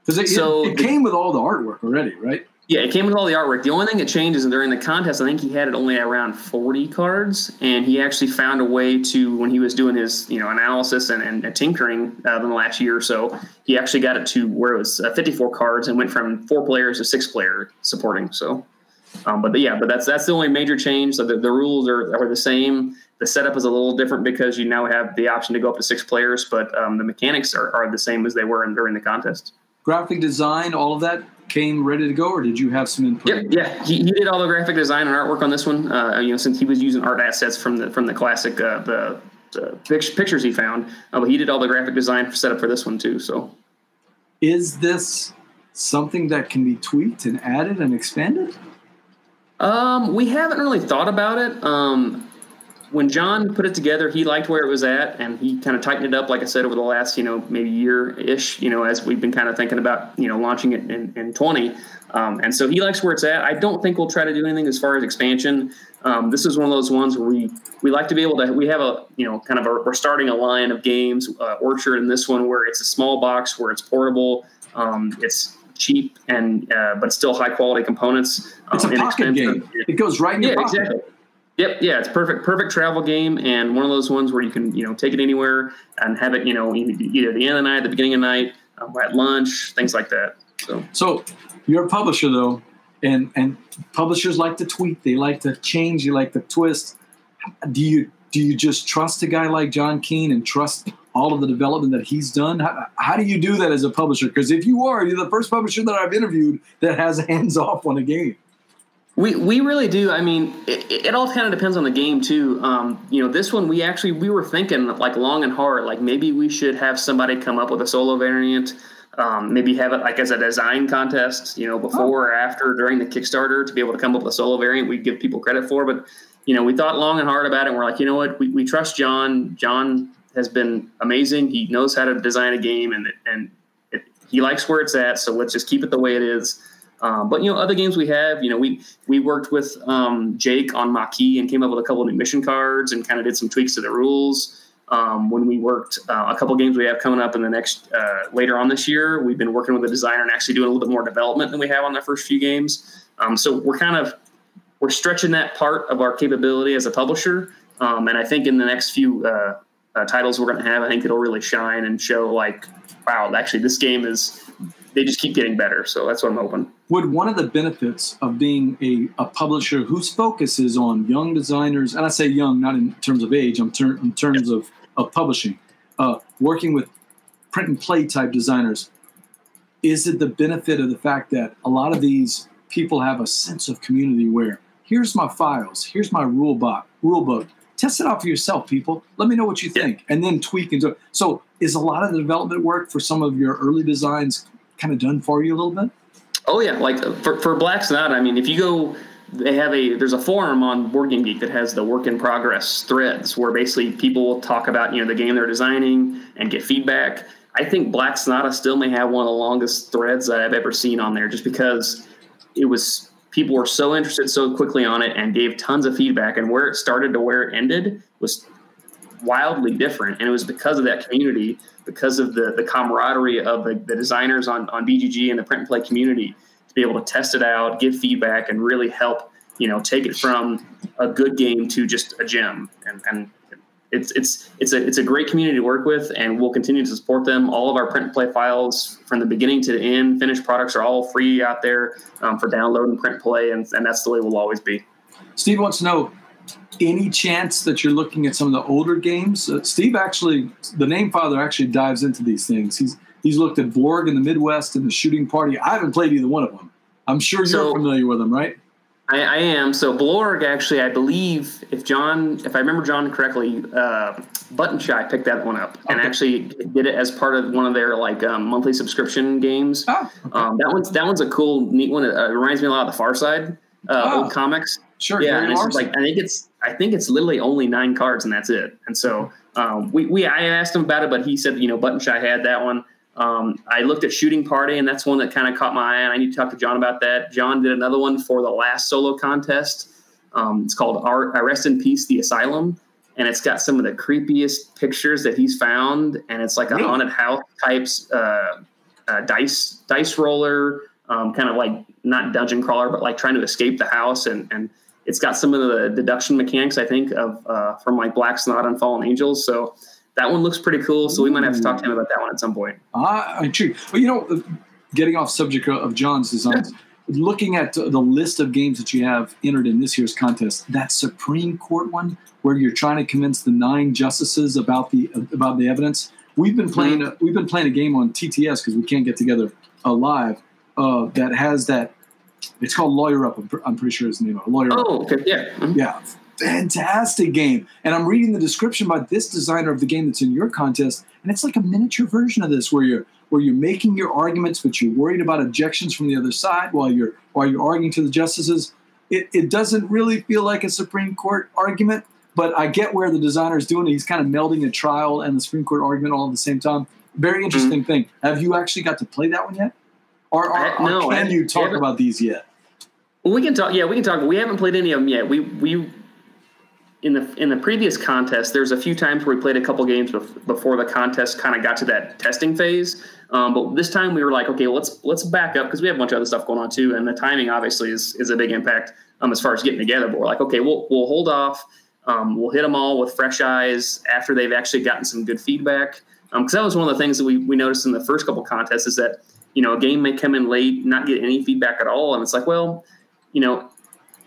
because it, So it, it the- came with all the artwork already, right? Yeah, it came with all the artwork. The only thing that changed is during the contest, I think he had it only around 40 cards, and he actually found a way to, when he was doing his you know analysis and, and, and tinkering uh, in the last year or so, he actually got it to where it was uh, 54 cards and went from four players to six player supporting. So, um, but yeah, but that's that's the only major change. So the, the rules are, are the same. The setup is a little different because you now have the option to go up to six players, but um, the mechanics are, are the same as they were in, during the contest. Graphic design, all of that came ready to go, or did you have some input? Yep, yeah, he, he did all the graphic design and artwork on this one. Uh, you know, since he was using art assets from the from the classic uh, the, the pictures he found, uh, but he did all the graphic design set up for this one too. So Is this something that can be tweaked and added and expanded? um, we haven't really thought about it. Um, when John put it together, he liked where it was at, and he kind of tightened it up. Like I said, over the last you know maybe year ish, you know, as we've been kind of thinking about you know launching it in, in twenty. Um, and so he likes where it's at. I don't think we'll try to do anything as far as expansion. Um, this is one of those ones where we we like to be able to. We have a you know kind of a we're starting a line of games, uh, Orchard, and this one where it's a small box where it's portable. Um, it's cheap and uh, but still high quality components. It's a um, pocket game. It goes right in your pocket. exactly. Yep, yeah, it's perfect, perfect travel game, and one of those ones where you can, you know, take it anywhere and have it, you know, either the end of the night, the beginning of the night, um, at lunch, things like that. So So you're a publisher though, and and publishers like to tweak, they like to change, they like to twist. Do you do you just trust a guy like John Kean and trust all of the development that he's done? How, how do you do that as a publisher? Because if you are, you're the first publisher that I've interviewed that has hands off on a game. We we really do. I mean, it, it all kind of depends on the game too. Um, you know, this one we actually we were thinking like long and hard, like maybe we should have somebody come up with a solo variant. Um, maybe have it like as a design contest, you know, before or after during the Kickstarter to be able to come up with a solo variant. We give people credit for, but you know, we thought long and hard about it. and We're like, you know what, we, we trust John. John has been amazing. He knows how to design a game, and and it, he likes where it's at. So let's just keep it the way it is. Um, but you know, other games we have, you know, we we worked with um, Jake on Maquis and came up with a couple of new mission cards and kind of did some tweaks to the rules. Um, when we worked uh, a couple games we have coming up in the next uh, later on this year, we've been working with a designer and actually doing a little bit more development than we have on the first few games. Um, so we're kind of we're stretching that part of our capability as a publisher, um, and I think in the next few uh, uh, titles we're going to have, I think it'll really shine and show like, wow, actually this game is. They just keep getting better, so that's what I'm hoping. Would one of the benefits of being a, a publisher whose focus is on young designers, and I say young not in terms of age, I'm ter- in terms of, of publishing, uh, working with print and play type designers, is it the benefit of the fact that a lot of these people have a sense of community where here's my files, here's my rule book, rule book. Test it out for yourself, people. Let me know what you think, and then tweak and do. So, is a lot of the development work for some of your early designs kind of done for you a little bit? Oh yeah, like uh, for for Black Sonata, I mean, if you go, they have a there's a forum on Board Game Geek that has the work in progress threads where basically people will talk about you know the game they're designing and get feedback. I think Black Sonata still may have one of the longest threads that I've ever seen on there, just because it was people were so interested so quickly on it and gave tons of feedback, and where it started to where it ended was wildly different, and it was because of that community, because of the the camaraderie of the, the designers on on BGG and the print and play community to be able to test it out, give feedback, and really help you know take it from a good game to just a gem. And, and it's it's it's a it's a great community to work with, and we'll continue to support them. All of our print and play files from the beginning to the end, finished products are all free out there um, for download and print play, and, and that's the way we'll always be. Steve wants to know any chance that you're looking at some of the older games. Uh, Steve actually, the name father actually dives into these things. He's he's looked at Blorg in the Midwest and the Shooting Party. I haven't played either one of them. I'm sure you're So- familiar with them, right? I, I am. So Blorg, actually, I believe, if John, if I remember John correctly, uh, Button Shy picked that one up and actually did it as part of one of their like um, monthly subscription games. Oh, Um, that one's that one's a cool, neat one. It uh, reminds me a lot of the Far Side uh, Oh. old comics. Sure. yeah, and it's like I think it's I think it's literally only nine cards and that's it. And so um, we we I asked him about it, but he said you know Button Shy had that one. Um, I looked at Shooting Party, and that's one that kind of caught my eye, and I need to talk to John about that. John did another one for the last solo contest. Um, it's called Art, uh, Rest in Peace, The Asylum, and it's got some of the creepiest pictures that he's found, and it's like a Really? haunted house types uh, uh, dice dice roller, um, kind of like not dungeon crawler, but like trying to escape the house, and and it's got some of the deduction mechanics I think of uh, from like Black Sonata and Fallen Angels. So that one looks pretty cool. So we might have to talk to him about that one at some point. Ah, I'm intrigued. But you know, uh, getting off subject of John's designs, looking at the list of games that you have entered in this year's contest, that Supreme Court one where you're trying to convince the nine justices about the about the evidence. We've been playing a, we've been playing a game on TTS because we can't get together uh, live. Uh, that has that. It's called Lawyer Up. I'm, pr- I'm pretty sure it's the name of it. Lawyer Up. Oh, okay, yeah. Mhm. Yeah, fantastic game. And I'm reading the description by this designer of the game that's in your contest, and it's like a miniature version of this, where you're where you're making your arguments, but you're worried about objections from the other side while you're while you're arguing to the justices. It, it doesn't really feel like a Supreme Court argument, but I get where the designer is doing it. He's kind of melding a trial and the Supreme Court argument all at the same time. Very interesting thing. Have you actually got to play that one yet? Or, or, I- or no, can I- you talk about these yet? Well, we can talk. Yeah, we can talk. We haven't played any of them yet. We we in the in the previous contest, there's a few times where we played a couple games before the contest kind of got to that testing phase. Um, but this time we were like, okay, let's let's back up because we have a bunch of other stuff going on too, and the timing obviously is is a big impact um, as far as getting together. But we're like, okay, we'll we'll hold off. Um, we'll hit them all with fresh eyes after they've actually gotten some good feedback. Because that was one of the things that we, we noticed in the first couple contests is that you know a game may come in late, not get any feedback at all, and it's like, well, you know,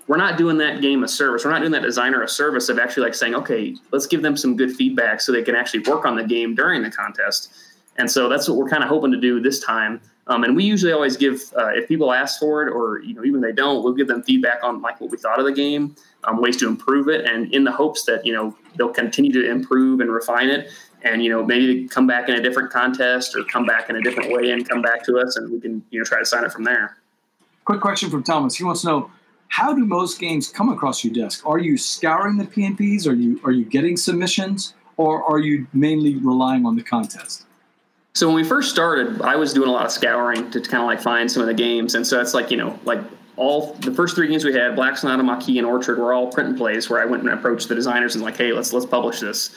we're not doing that game a service. We're not doing that designer a service of actually like saying, okay, let's give them some good feedback so they can actually work on the game during the contest. And so that's what we're kind of hoping to do this time. Um, and we usually always give, uh, if people ask for it, or you know, even they don't, we'll give them feedback on like what we thought of the game, um, ways to improve it, and in the hopes that you know they'll continue to improve and refine it, and you know maybe come back in a different contest or come back in a different way and come back to us, and we can you know try to sign it from there. Quick question from Thomas. He wants to know how do most games come across your desk? Are you scouring the PNPs? Are you are you getting submissions, or are you mainly relying on the contest? So when we first started, I was doing a lot of scouring to kind of like find some of the games, and so it's like you know like all the first three games we had, Black Sonata, Maquis, and Orchard, were all print and plays where I went and approached the designers and like, hey, let's let's publish this.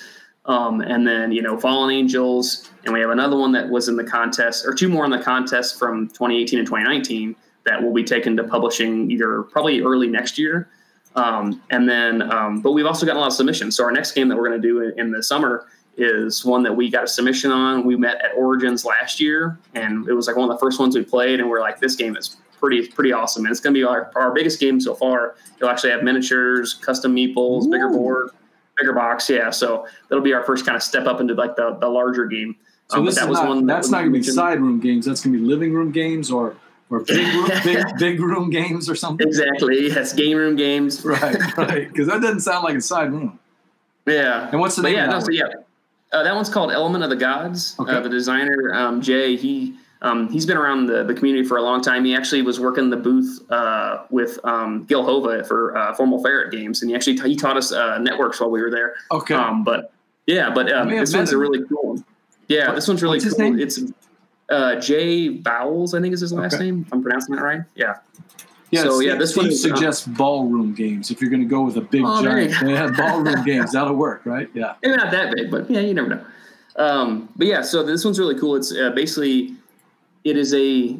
Um, and then you know Fallen Angels, and we have another one that was in the contest, or two more in the contest from 2018 and 2019 that will be taken to publishing either probably early next year. Um, and then, um, but we've also gotten a lot of submissions. So our next game that we're going to do in, in the summer is one that we got a submission on. We met at Origins last year, and it was like one of the first ones we played, and we're like, this game is pretty pretty awesome, and it's going to be our, our biggest game so far. It'll actually have miniatures, custom meeples, bigger board, bigger box, yeah. So that'll be our first kind of step up into like the, the larger game. So Um, this is not, that that's was not going to be side room games. That's going to be living room games or or big room, big, big room games or something. Exactly. Yes, game room games. Right, right. Because that doesn't sound like a side room. Yeah. And what's the But name? yeah, of no, that so one? yeah, uh, that one's called Element of the Gods. Okay. Uh, the designer um, Jay, he um, he's been around the, the community for a long time. He actually was working the booth uh, with um, Gil Hova for uh, Formal Ferret Games, and he actually he taught us uh, networks while we were there. Okay. Um, but yeah, but um, this one's a really cool one. Yeah, this one's really cool. name? It's uh, Jay Bowles, I think is his last Okay. name. If I'm pronouncing that right. Yeah. yeah, so, yeah, this one uh, suggests ballroom games. If you're going to go with a big Oh, giant, yeah, ballroom games that'll work, right? Yeah. maybe not that big, but yeah, you never know. Um, but yeah, so this one's really cool. It's uh, basically it is a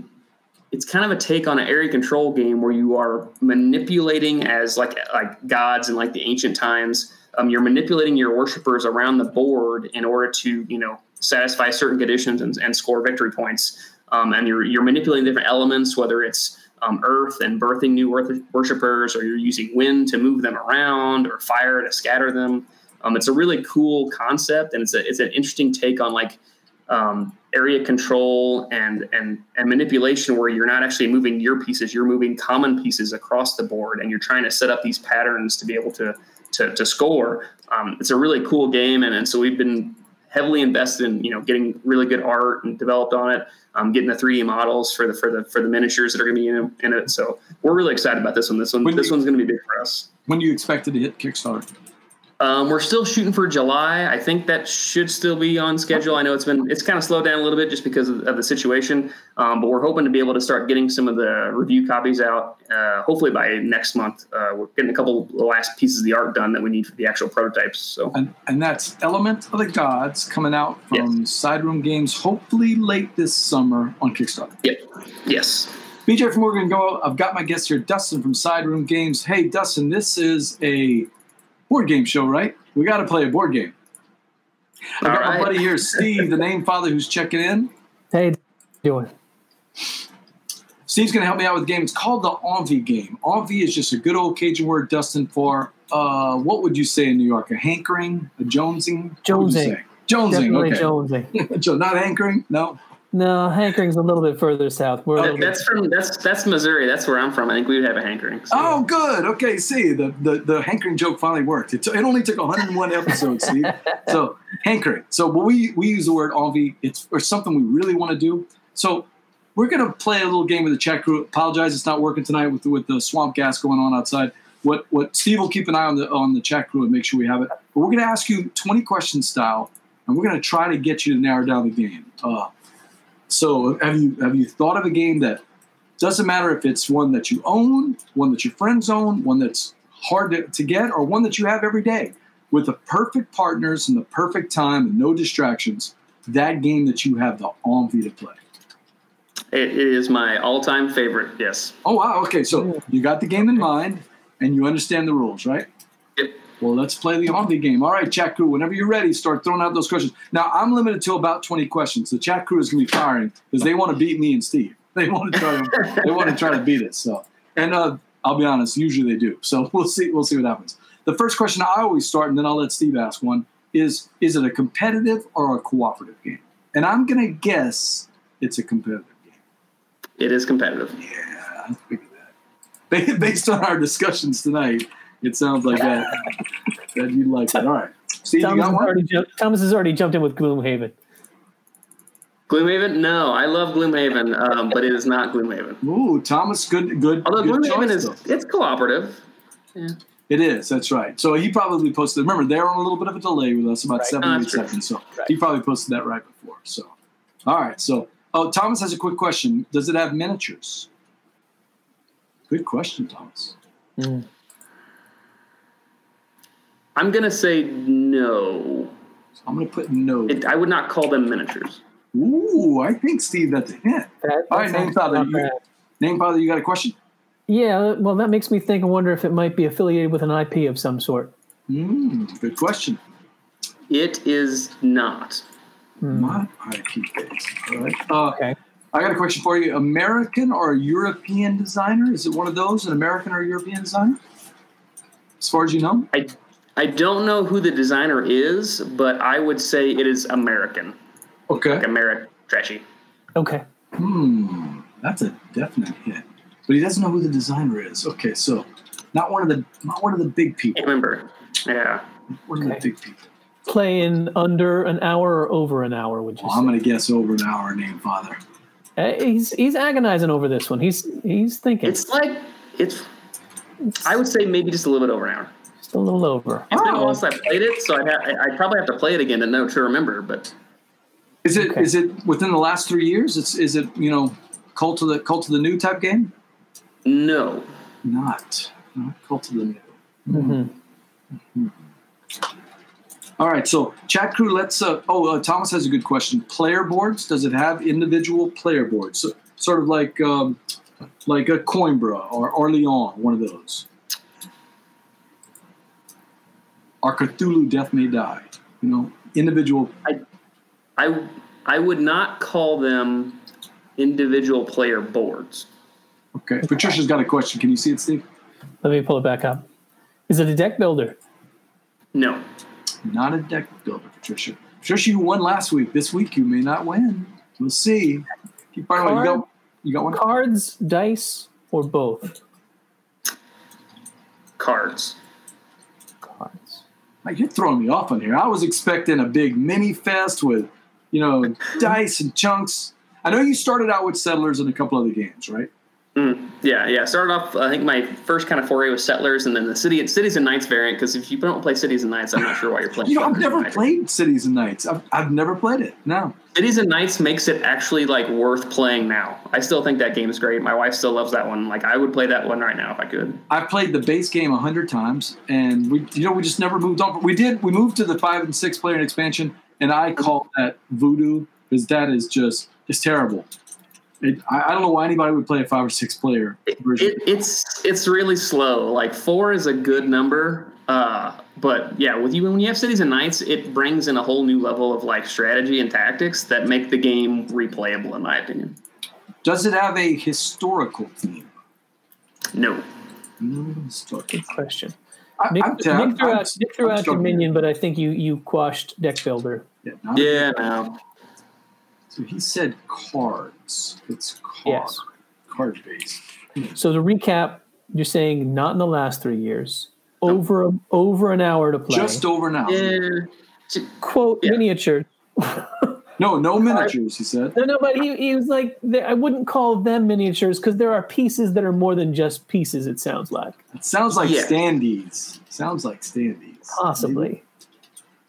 it's kind of a take on an area control game where you are manipulating as like like gods in like the ancient times. Um, you're manipulating your worshippers around the board in order to you know satisfy certain conditions and, and score victory points. Um, and you're you're manipulating different elements, whether it's um, earth and birthing new wor- worshippers, or you're using wind to move them around, or fire to scatter them. Um, it's a really cool concept, and it's a it's an interesting take on like um, area control and and and manipulation where you're not actually moving your pieces you're moving common pieces across the board and you're trying to set up these patterns to be able to to, to score. Um, it's a really cool game and, and so we've been heavily invested in you know getting really good art and developed on it um, getting the 3d models for the for the for the miniatures that are going to be in, in it. So we're really excited about this one. This one When this you- one's going to be big for us. When do you expect it to hit Kickstarter? Um, we're still shooting for July. I think that should still be on schedule. I know it's been it's kind of slowed down a little bit just because of, of the situation, um, but we're hoping to be able to start getting some of the review copies out. Uh, hopefully by next month. Uh, we're getting a couple of the last pieces of the art done that we need for the actual prototypes. So And, and that's Element of the Gods coming out from Side Room Games, hopefully late this summer on Kickstarter. yep, yes. BJ from Morgan Go. I've got my guest here, Dustin from Side Room Games. Hey, Dustin, this is a board game show, right? We got to play a board game. I All got my buddy here, Steve, the name father, who's checking in. Hey, doing? Steve's going to help me out with the game. It's called the Envy game. Envy is just a good old Cajun word, Dustin, for uh, what would you say in New York? A hankering? A jonesing? What would you Jonesing. say? Jonesing, Definitely okay. jonesing. not hankering? No. No, hankering's a little bit further south. We're a Oh, little That's from that's that's Missouri. That's where I'm from. I think we would have a hankering. So. Oh, good. Okay, see, the, the, the hankering joke finally worked. It, t- it only took 101 episodes, Steve. So, hankering. So, but we, we use the word envy. It's or something we really want to do. So, we're going to play a little game with the chat crew. Apologize, it's not working tonight with, with the swamp gas going on outside. What what Steve will keep an eye on the on the chat crew and make sure we have it. But we're going to ask you 20 questions style, and we're going to try to get you to narrow down the game. Uh, so, have you have you thought of a game that doesn't matter if it's one that you own, one that your friends own, one that's hard to, to get, or one that you have every day. With the perfect partners and the perfect time and no distractions, that game that you have the envy to play. It, it is my all-time favorite. Yes. Oh wow, okay, so you got the game in mind and you understand the rules, right? Well, let's play the envy game. All right, chat crew, whenever you're ready, start throwing out those questions. Now, I'm limited to about 20 questions. The chat crew is going to be firing because they want to beat me and Steve. They want to try to they want to try to beat us. So, and uh, I'll be honest, usually they do. So we'll see. We'll see what happens. The first question I always start, and then I'll let Steve ask one: is Is it a competitive or a cooperative game? And I'm going to guess it's a competitive game. It is competitive. Yeah, I figured that. Based on our discussions tonight, it sounds like that that you'd like it. All right, Steve, you Thomas got has, one. already jumped, Thomas has already jumped in with Gloomhaven. Gloomhaven? No, I love Gloomhaven, um, but it is not Gloomhaven. Ooh, Thomas, good, good. Although good Gloomhaven choice, is though. it's cooperative. Yeah. It is. That's right. So he probably posted. Remember, they're on a little bit of a delay with us, about Right. seven, Oh, eight that's true. seconds. So Right. he probably posted that right before. So, all right. So, oh, Thomas has a quick question. Does it have miniatures? Good question, Thomas. Mm. I'm gonna say no. I'm going to put no. It, I would not call them miniatures. Ooh, I think Steve, that's a hint. That- All right, name father. You, name father, you got a question? Yeah, well, that makes me think and wonder if it might be affiliated with an IP of some sort. Mm, good question. It is not. Not IP based. All right. Uh, Okay. I got a question for you. American or European designer? Is it one of those? An American or European designer? As far as you know? I I don't know who the designer is, but I would say it is American. Okay. Like American trashy. Okay. Hmm. That's a definite hit. But he doesn't know who the designer is. Okay, so not one of the not one of the big people. Can't remember. Yeah. One of the big people. Play in under an hour or over an hour, would you Well, say? I'm gonna guess over an hour, name father. Uh, he's he's agonizing over this one. He's he's thinking. It's like it's I would say maybe just a little bit over an hour. Just a little over. It's been a Oh. while since I played it, so I'd, ha- I- I'd probably have to play it again to know to remember. But Is it is Okay. it within the last three years? It's is it, you know, cult of the cult of the new type game? no, Not. Not cult of the new. hmm All right, so chat crew, let's. Uh, oh, uh, Thomas has a good question. Player boards? Does it have individual player boards? So, sort of like um, like a Coimbra or Orleans, one of those. Or Cthulhu Death May Die. You know, individual. I I I would not call them individual player boards. Okay, Patricia's got a question. Can you see it, Steve? Let me pull it back up. Is it a deck builder? No, Not a deck builder, Patricia. Patricia, you won last week. This week you may not win. We'll see. Keep finding one. You got, you got one? Cards, dice, or both? Cards. Like, you're throwing me off on here. I was expecting a big mini fest with, you know, dice and chunks. I know you started out with settlers and a couple other games, right? Mm, yeah, yeah. Started off. I think my first kind of foray was Settlers, and then the City and Cities and Knights variant. Because if you don't play Cities and Knights, I'm not sure why you're playing. You know, I've never Knights. played Cities and Knights. I've, I've never played it. No. Cities and Knights makes it actually like worth playing now. I still think that game is great. My wife still loves that one. Like I would play that one right now if I could. I've played the base game a hundred times, and we, you know, we just never moved on. But We did. We moved to the five and six player expansion, and I call that voodoo because that is just it's terrible. It, I, I don't know why anybody would play a five or six player version. It, it's it's really slow. Like four is a good number, uh, but yeah, with you when you have Cities and Knights, it brings in a whole new level of like strategy and tactics that make the game replayable, in my opinion. Does it have a historical theme? No, No historical. Good question. I, Nick, I'm, Nick I'm- threw out, Nick threw I'm out your struggling minion, here. but I think you you quashed deck builder. Yeah, not- yeah, no. So he said cards. It's card. Yes. Card based. So to recap, you're saying not in the last three years. Over over an hour to play. Just over an hour. Yeah. quote Yeah. miniature. No, no miniatures. He said. No, no, but he, he was like, I wouldn't call them miniatures because there are pieces that are more than just pieces. It sounds like It sounds like Yeah. standees. Sounds like standees. possibly,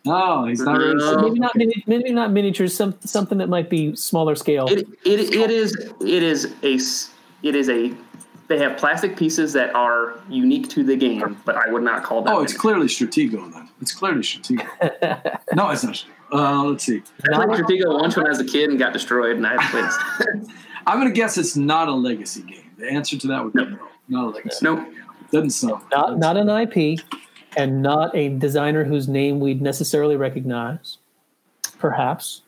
No, he's not really. No. maybe not mini, maybe not miniatures. Some something that might be smaller scale. It, it, it is it is a it is a they have plastic pieces that are unique to the game, but I would not call them. Oh, it's clearly Stratego then. It's clearly Stratego. no, it's not. Stratego. Uh, let's see. I played Stratego once when I was a kid and got destroyed, and I've played. I'm gonna guess it's not a legacy game. The answer to that would be no. Not a legacy. Nope. game. Doesn't sound. not not an IP, and not a designer whose name we'd necessarily recognize. Perhaps.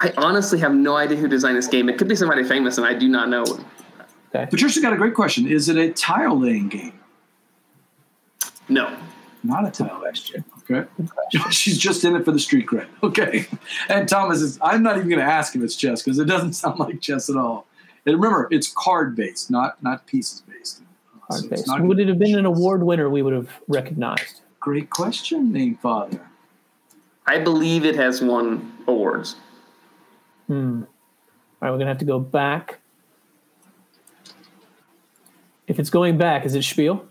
I honestly have no idea who designed this game. It could be somebody famous, and I do not know. Okay. Patricia got a great question. Is it a tile laying game? No. Not a tile question. Okay. She's just in it for the street cred. Okay. And Thomas is, I'm not even going to ask if it's chess because it doesn't sound like chess at all. And remember, it's card based, not not pieces based. So Hard it's base. not Would it have been an award winner we would have recognized? Great question, name father. I believe it has won awards. Hmm. All right, we're gonna have to go back. If it's going back, is it Spiel?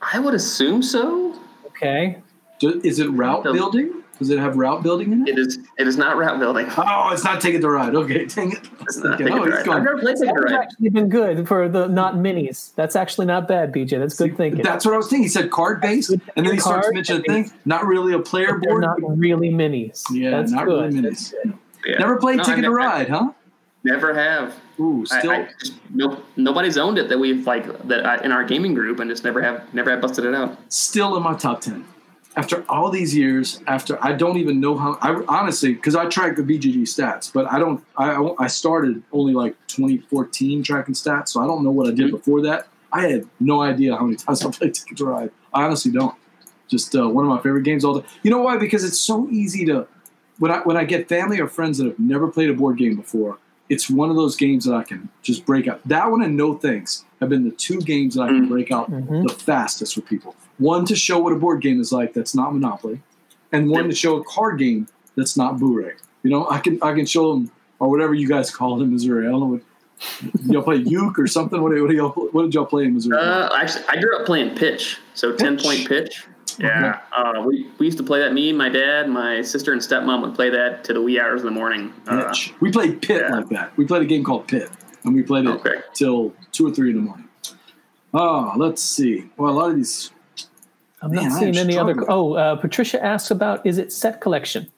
I would assume so. Okay. Do- Is it route No. building? Does it have route building in it? It is. It is not route building. Oh, it's not taking the ride. Okay, dang it. It's not Okay, Ticket oh, to Ride. going- I've never played Ticket to Ride. actually been good for the not minis. That's actually not bad, BJ. That's good thinking. That's what I was thinking. He said card based, and then he starts card, mentioning I things. Not really a player But board. not really minis. Yeah, That's not good. really minis. Yeah. Never played No, I Ticket to Ride, huh? Never have. Ooh, I, still. I just, no, nobody's owned it that we've like that I, in our gaming group, and just never have never have busted it out. still in my top 10 after all these years after i don't even know how i honestly because i track the bgg stats but i don't I, I started only like 2014 tracking stats so i don't know what i did Mhm. before that. I had no idea how many times i played ticket to ride i honestly don't. Just uh, one of my favorite games all the you know why? Because it's so easy to when i when i get family or friends that have never played a board game before it's one of those games that i can just break up. that one and no thanks have been the two games that i can Mm. break out Mhm. the fastest with people. One to show what a board game is like that's not Monopoly, and one to show a card game that's not Bourré. You know, I can I can show them or whatever you guys call it in Missouri. I don't know what y'all play uke or something. What, what, y'all, what did y'all play in Missouri? Uh, actually, I grew up playing pitch, so ten point pitch. Yeah, uh, we, we used to play that. Me, my dad, my sister, and stepmom would play that to the wee hours in the morning. Uh, Pitch. we played Pit yeah. like that. We played a game called Pit, and we played it Okay. till two or three in the morning. Oh, let's see. Well, a lot of these. I'm Man, not seeing any other. struggling. Oh, uh, Patricia asks about is it set collection?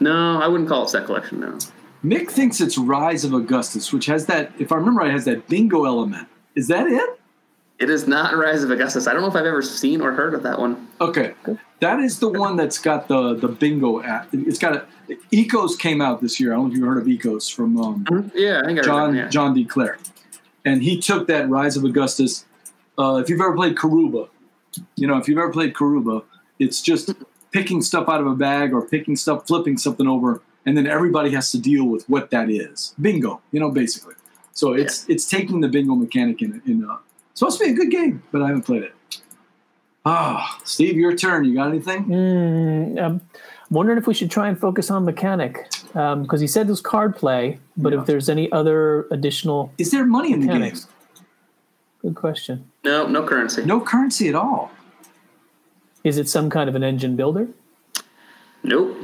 no, I wouldn't call it set collection. No, Mick thinks it's Rise of Augustus, which has that. If I remember right, has that bingo element. Is that it? It is not Rise of Augustus. I don't know if I've ever seen or heard of that one. Okay, that is the one that's got the the bingo app. It's got a Ecos came out this year. I don't know if you heard of Ecos from um, Yeah, I John that, yeah. John D. Clair, and he took that Rise of Augustus. Uh, if you've ever played Karuba, you know if you've ever played Karuba, It's just picking stuff out of a bag or picking stuff, flipping something over, and then everybody has to deal with what that is. Bingo, you know, basically. So it's it's taking the bingo mechanic in in. Uh, it's supposed to be a good game, but I haven't played it. Ah, Steve, your turn. You got anything? Mm, um, I'm wondering if we should try and focus on mechanic because he said it was card play, but Yeah. if there's any other additional, Is there money in the game? Good question. No, no currency. No currency at all. Is it some kind of an engine builder? Nope.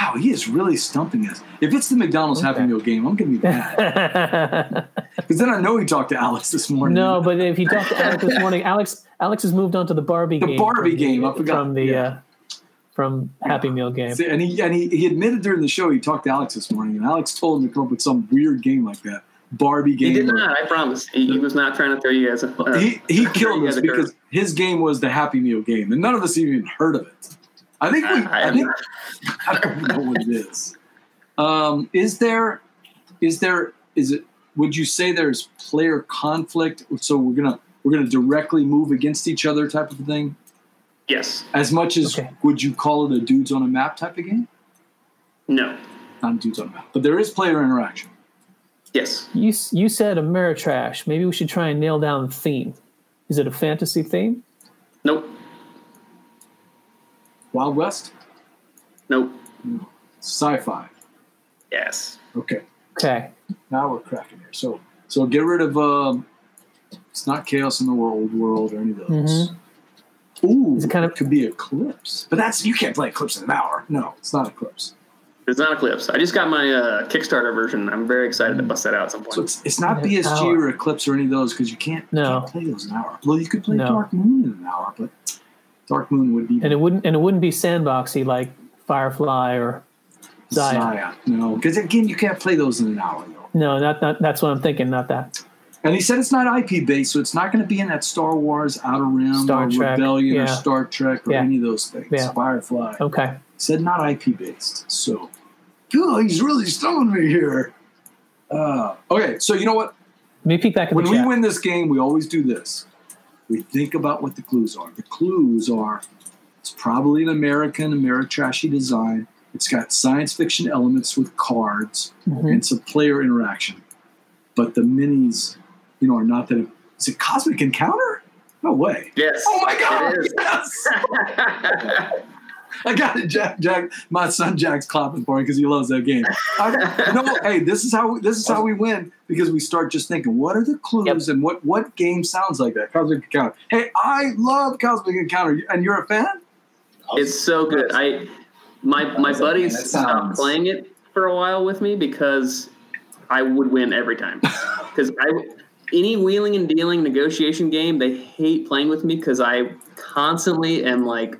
Wow, he is really stumping us. If it's the McDonald's Happy Meal game, I'm going to be mad. Because then I know he talked to Alex this morning. no, but if he talked to Alex this morning, Alex Alex has moved on to the Barbie The game. Barbie from game, the, I forgot. from the Yeah. uh, from Happy Meal game. See, And he and he, he admitted during the show he talked to Alex this morning, and Alex told him to come up with some weird game like that, Barbie game. He did or- not. I promise. He, he was not trying to throw you guys. A, uh, he he killed us because curve. his game was the Happy Meal game, and none of us even heard of it. I think we, I- I I, think. I don't know what it is. Um, is there is there is it? Would you say there's player conflict? So we're gonna we're gonna directly move against each other type of thing. Yes. As much as Okay. would you call it a dudes on a map type of game? No. Not a dudes on a map, but there is player interaction. Yes. You s- you said Ameritrash. Maybe we should try and nail down the theme. Is it a fantasy theme? Nope. Wild West, Nope. sci-fi. Yes. Okay, Okay. now we're cracking here. So so get rid of um, it's not chaos in the Old World or any of those. Mhm. Ooh, Is it kind of- it could be Eclipse, but that's you can't play Eclipse in an hour. No, it's not Eclipse. It's not Eclipse. I just got my uh, Kickstarter version. I'm very excited to bust that out at some point. So it's it's not An BSG hour. or Eclipse or any of those because you can't, you can't play those in an hour. Well, you could play No. Dark Moon in an hour, but Dark Moon would be And it wouldn't and it wouldn't be sandboxy like Firefly or Xia. Xia. No, because again, you can't play those in an hour. Though. no, not, not that's what I'm thinking. Not that. And he said it's not IP based, so it's not going to be in that Star Wars Outer Rim Star or Trek, Rebellion or. Star Trek or Yeah. any of those things. Yeah. Firefly. Okay. He said not IP based. So, God, he's really stumping me here. Uh, okay, so you know what? Let me peek back When we win this game, we always do this. We think about what the clues are. The clues are it's probably an American, Ameritrashy design. It's got science fiction elements with cards. Mhm. and some player interaction. But the minis, you know, are not that. Is it Cosmic Encounter? No way. yes. Oh my God! It is. Yes. I got it, Jack. Jack, my son Jack's clapping for me because he loves that game. I, no, hey, this is how this is how we win because we start just thinking, what are the clues and what what game sounds like that? Cosmic Encounter. Hey, I love Cosmic Encounter, and you're a fan. It's so good. I my my buddies sounds- stopped playing it for a while with me because I would win every time. Because I any wheeling and dealing negotiation game, they hate playing with me because I constantly am like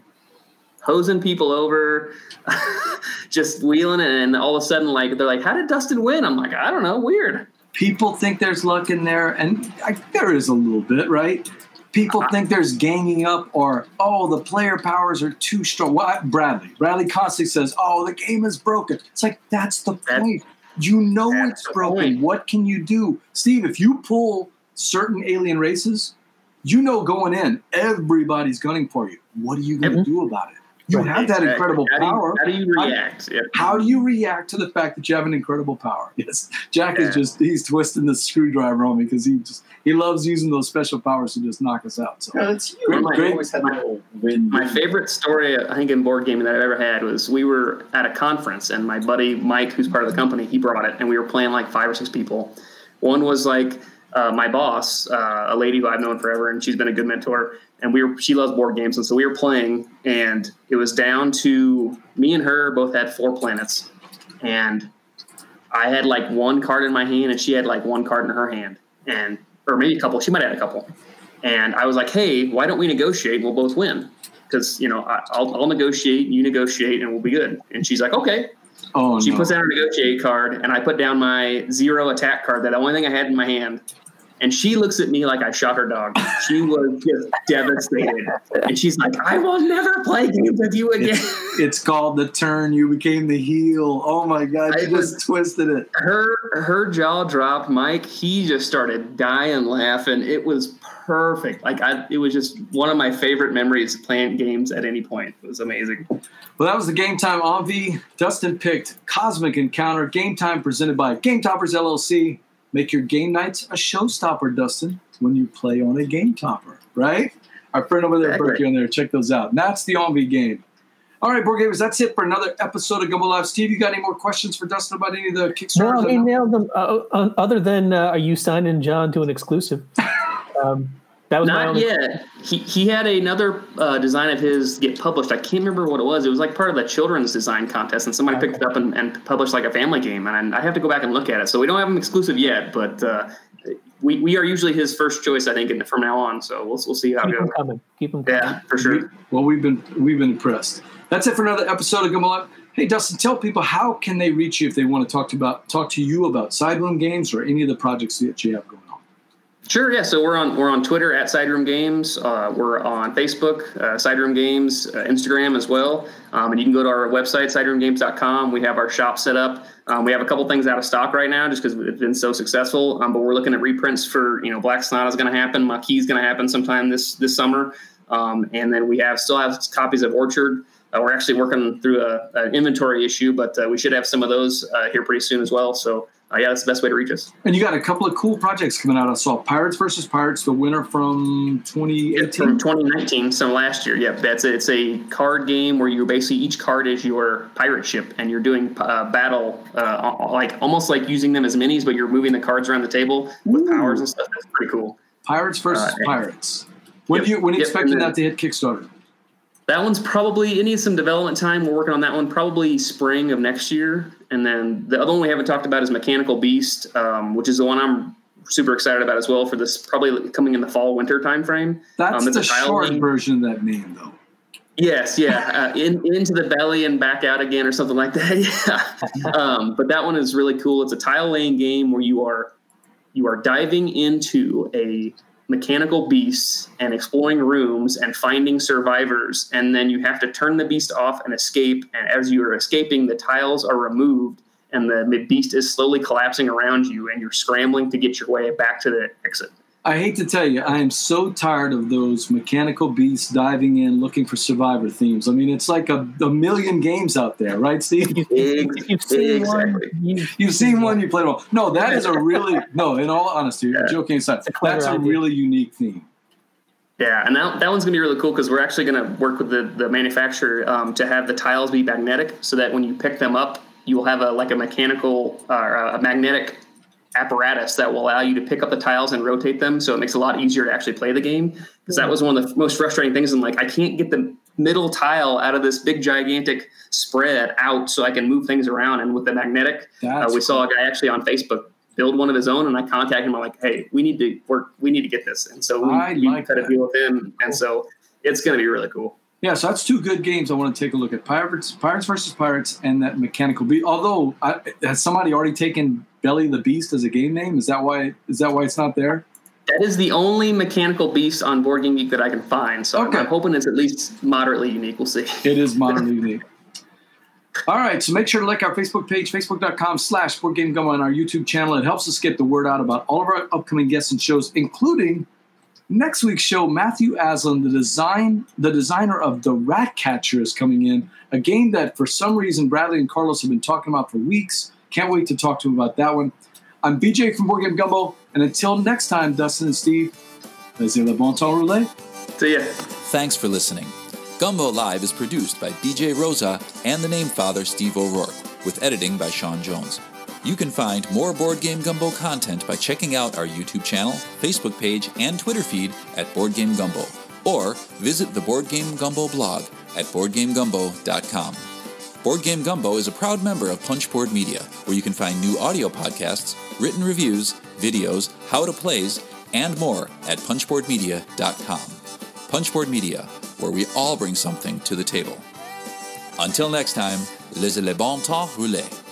hosing people over, just wheeling, and all of a sudden, like they're like, "How did Dustin win?" I'm like, "I don't know, weird." People think there's luck in there, and I, there is a little bit, right? People think there's ganging up, or oh, the player powers are too strong. What Bradley? Bradley constantly says, "Oh, the game is broken." It's like that's the That's- point. You know it's broken. point. What can you do, Steve? If you pull certain alien races, you know going in, everybody's gunning for you. What are you going to mm-hmm. do about it? You have that Exactly. incredible how do you- power. how do you I- react? Yeah. How do you react to the fact that you have an incredible power? Yes, Jack is just he's twisting the screwdriver on me because he just he loves using those special powers to just knock us out. So No, it's you. Great, you great. always had the little win. My favorite story, I think, in board gaming that I've ever had was we were at a conference, and my buddy Mike, who's part of the company, he brought it, and we were playing like five or six people. One was like uh, my boss, uh, a lady who I've known forever, and she's been a good mentor. And we were, she loves board games, and so we were playing, and it was down to me and her both had four planets, and I had like one card in my hand, and she had like one card in her hand, and or maybe a couple. She might have had a couple. And I was like, "Hey, why don't we negotiate? and We'll both win." Because you know, I, I'll, I'll negotiate, you negotiate, and we'll be good. And she's like, "Okay." oh She no, puts down her negotiate card, and I put down my zero attack card. That the only thing I had in my hand. And she looks at me like I shot her dog. She was just devastated. And she's like, I will never play games with you again. It's, it's called the turn. You became the heel. Oh my god, I you just was- twisted it. her her jaw dropped. Mike, he just started dying laughing. It was perfect. Like I it was just one of my favorite memories playing games at any point. It was amazing. Well, that was the Game Time Envy. Dustin picked Cosmic Encounter. Game Time presented by Game Toppers LLC. Make your game nights a showstopper, Dustin, when you play on a Game Topper, right? Our friend over there, Berkey, on there, check those out. And that's the Envy game. All right, board gamers, that's it for another episode of Gumbo Live. Steve, you got any more questions for Dustin about any of the Kickstarter? No, Kickstarters? he nailed them. Uh, uh, other than, uh, are you signing John to an exclusive? Um, that was Not only. yet. He he had another uh, design of his get published. I can't remember what it was. It was like part of the children's design contest, and somebody picked it up and, and published like a family game. And I have to go back and look at it. So we don't have him exclusive yet, but uh, we, we are usually his first choice, I think, and from now on. So we'll we'll see how it Keep them goes. coming. Keep them coming. Yeah, for sure. Well, we've been we've been impressed. That's it for another episode of Gumbo Live. Hey, Dustin, tell people how can they reach you if they want to talk to about talk to you about side games or any of the projects that you have going on. Sure, yeah. So we're on we're on Twitter at Sideroom Games. Uh, we're on Facebook, uh, Games, uh, Instagram as well. Um, and you can go to our website, sideroomgames.com. We have our shop set up. Um, we have a couple things out of stock right now, just because it's been so successful. Um, but we're looking at reprints for you know Black Sonata is going to happen. Maquis is going to happen sometime this this summer. Um, and then we have still have copies of Orchard. Uh, we're actually working through an inventory issue, but uh, we should have some of those uh, here pretty soon as well. So uh, yeah, that's the best way to reach us. And you got a couple of cool projects coming out. I saw Pirates versus Pirates, the winner from 2018. From 2019, so last year. Yep, that's it. It's a card game where you basically each card is your pirate ship, and you're doing uh, battle, uh, like almost like using them as minis, but you're moving the cards around the table with powers and stuff. That's pretty cool. Pirates versus Uh, Pirates. When yep, do you when are you yep, expecting that to hit Kickstarter? That one's probably it needs some development time. We're working on that one probably spring of next year, and then the other one we haven't talked about is Mechanical Beast, um, which is the one I'm super excited about as well for this probably coming in the fall winter time frame. That's Um, the short game. version of that name, though. Yes, yeah, uh, in, into the belly and back out again, or something like that. Yeah, um, but that one is really cool. It's a tile laying game where you are you are diving into a mechanical beasts and exploring rooms and finding survivors, and then you have to turn the beast off and escape. And as you are escaping, the tiles are removed, and the beast is slowly collapsing around you, and you're scrambling to get your way back to the exit. I hate to tell you, I am so tired of those mechanical beasts diving in looking for survivor themes. I mean, it's like a, a million games out there, right, Steve? If, you, if you've seen one, Exactly. you, You've seen one, you played one. No, that is a really no. In all honesty, Yeah. joking aside, a clever that's a really unique theme. Yeah, and that, that one's gonna be really cool because we're actually gonna work with the, the manufacturer um, to have the tiles be magnetic, so that when you pick them up, you will have a like a mechanical or a magnetic apparatus that will allow you to pick up the tiles and rotate them. So it makes it a lot easier to actually play the game. Because that was one of the most frustrating things. And like, I can't get the middle tile out of this big gigantic spread out so I can move things around. And with the magnetic, uh, we saw a guy actually on Facebook build one of his own, and I contacted him. I'm like, "Hey, we need to work. We need to get this." And so we, I we like cut a deal with him, and so it's going to be really cool. Yeah, so that's two good games I want to take a look at: Pirates, Pirates versus Pirates, and that Mechanical Beast. Although, I, has somebody already taken Belly the Beast as a game name? Is that why? Is that why it's not there? That is the only mechanical beast on Board Game Geek that I can find. So I'm- I'm hoping it's at least moderately unique. We'll see. It is moderately unique. All right, so make sure to like our Facebook page, facebook.com slash Board Game and our YouTube channel. It helps us get the word out about all of our upcoming guests and shows, including next week's show. Matthew Aslan, the design, the designer of the Rat Catcher, is coming in. A game that, for some reason, Bradley and Carlos have been talking about for weeks. Can't wait to talk to him about that one. I'm BJ from Board Game Gumbo, and until next time, Dustin and Steve, laissez le bon temps rouler. See ya. Thanks for listening. Gumbo Live is produced by BJ Rosa and the name father Steve O'Rourke, with editing by Sean Jones. You can find more Board Game Gumbo content by checking out our YouTube channel, Facebook page, and Twitter feed at Board Game Gumbo, or visit the Board Game Gumbo blog at boardgamegumbo.com. Board Game Gumbo is a proud member of Punchboard Media, where you can find new audio podcasts, written reviews, videos, how to plays, and more at punchboardmedia.com. Punchboard Media, where we all bring something to the table. Until next time, laissez le bon temps rouler.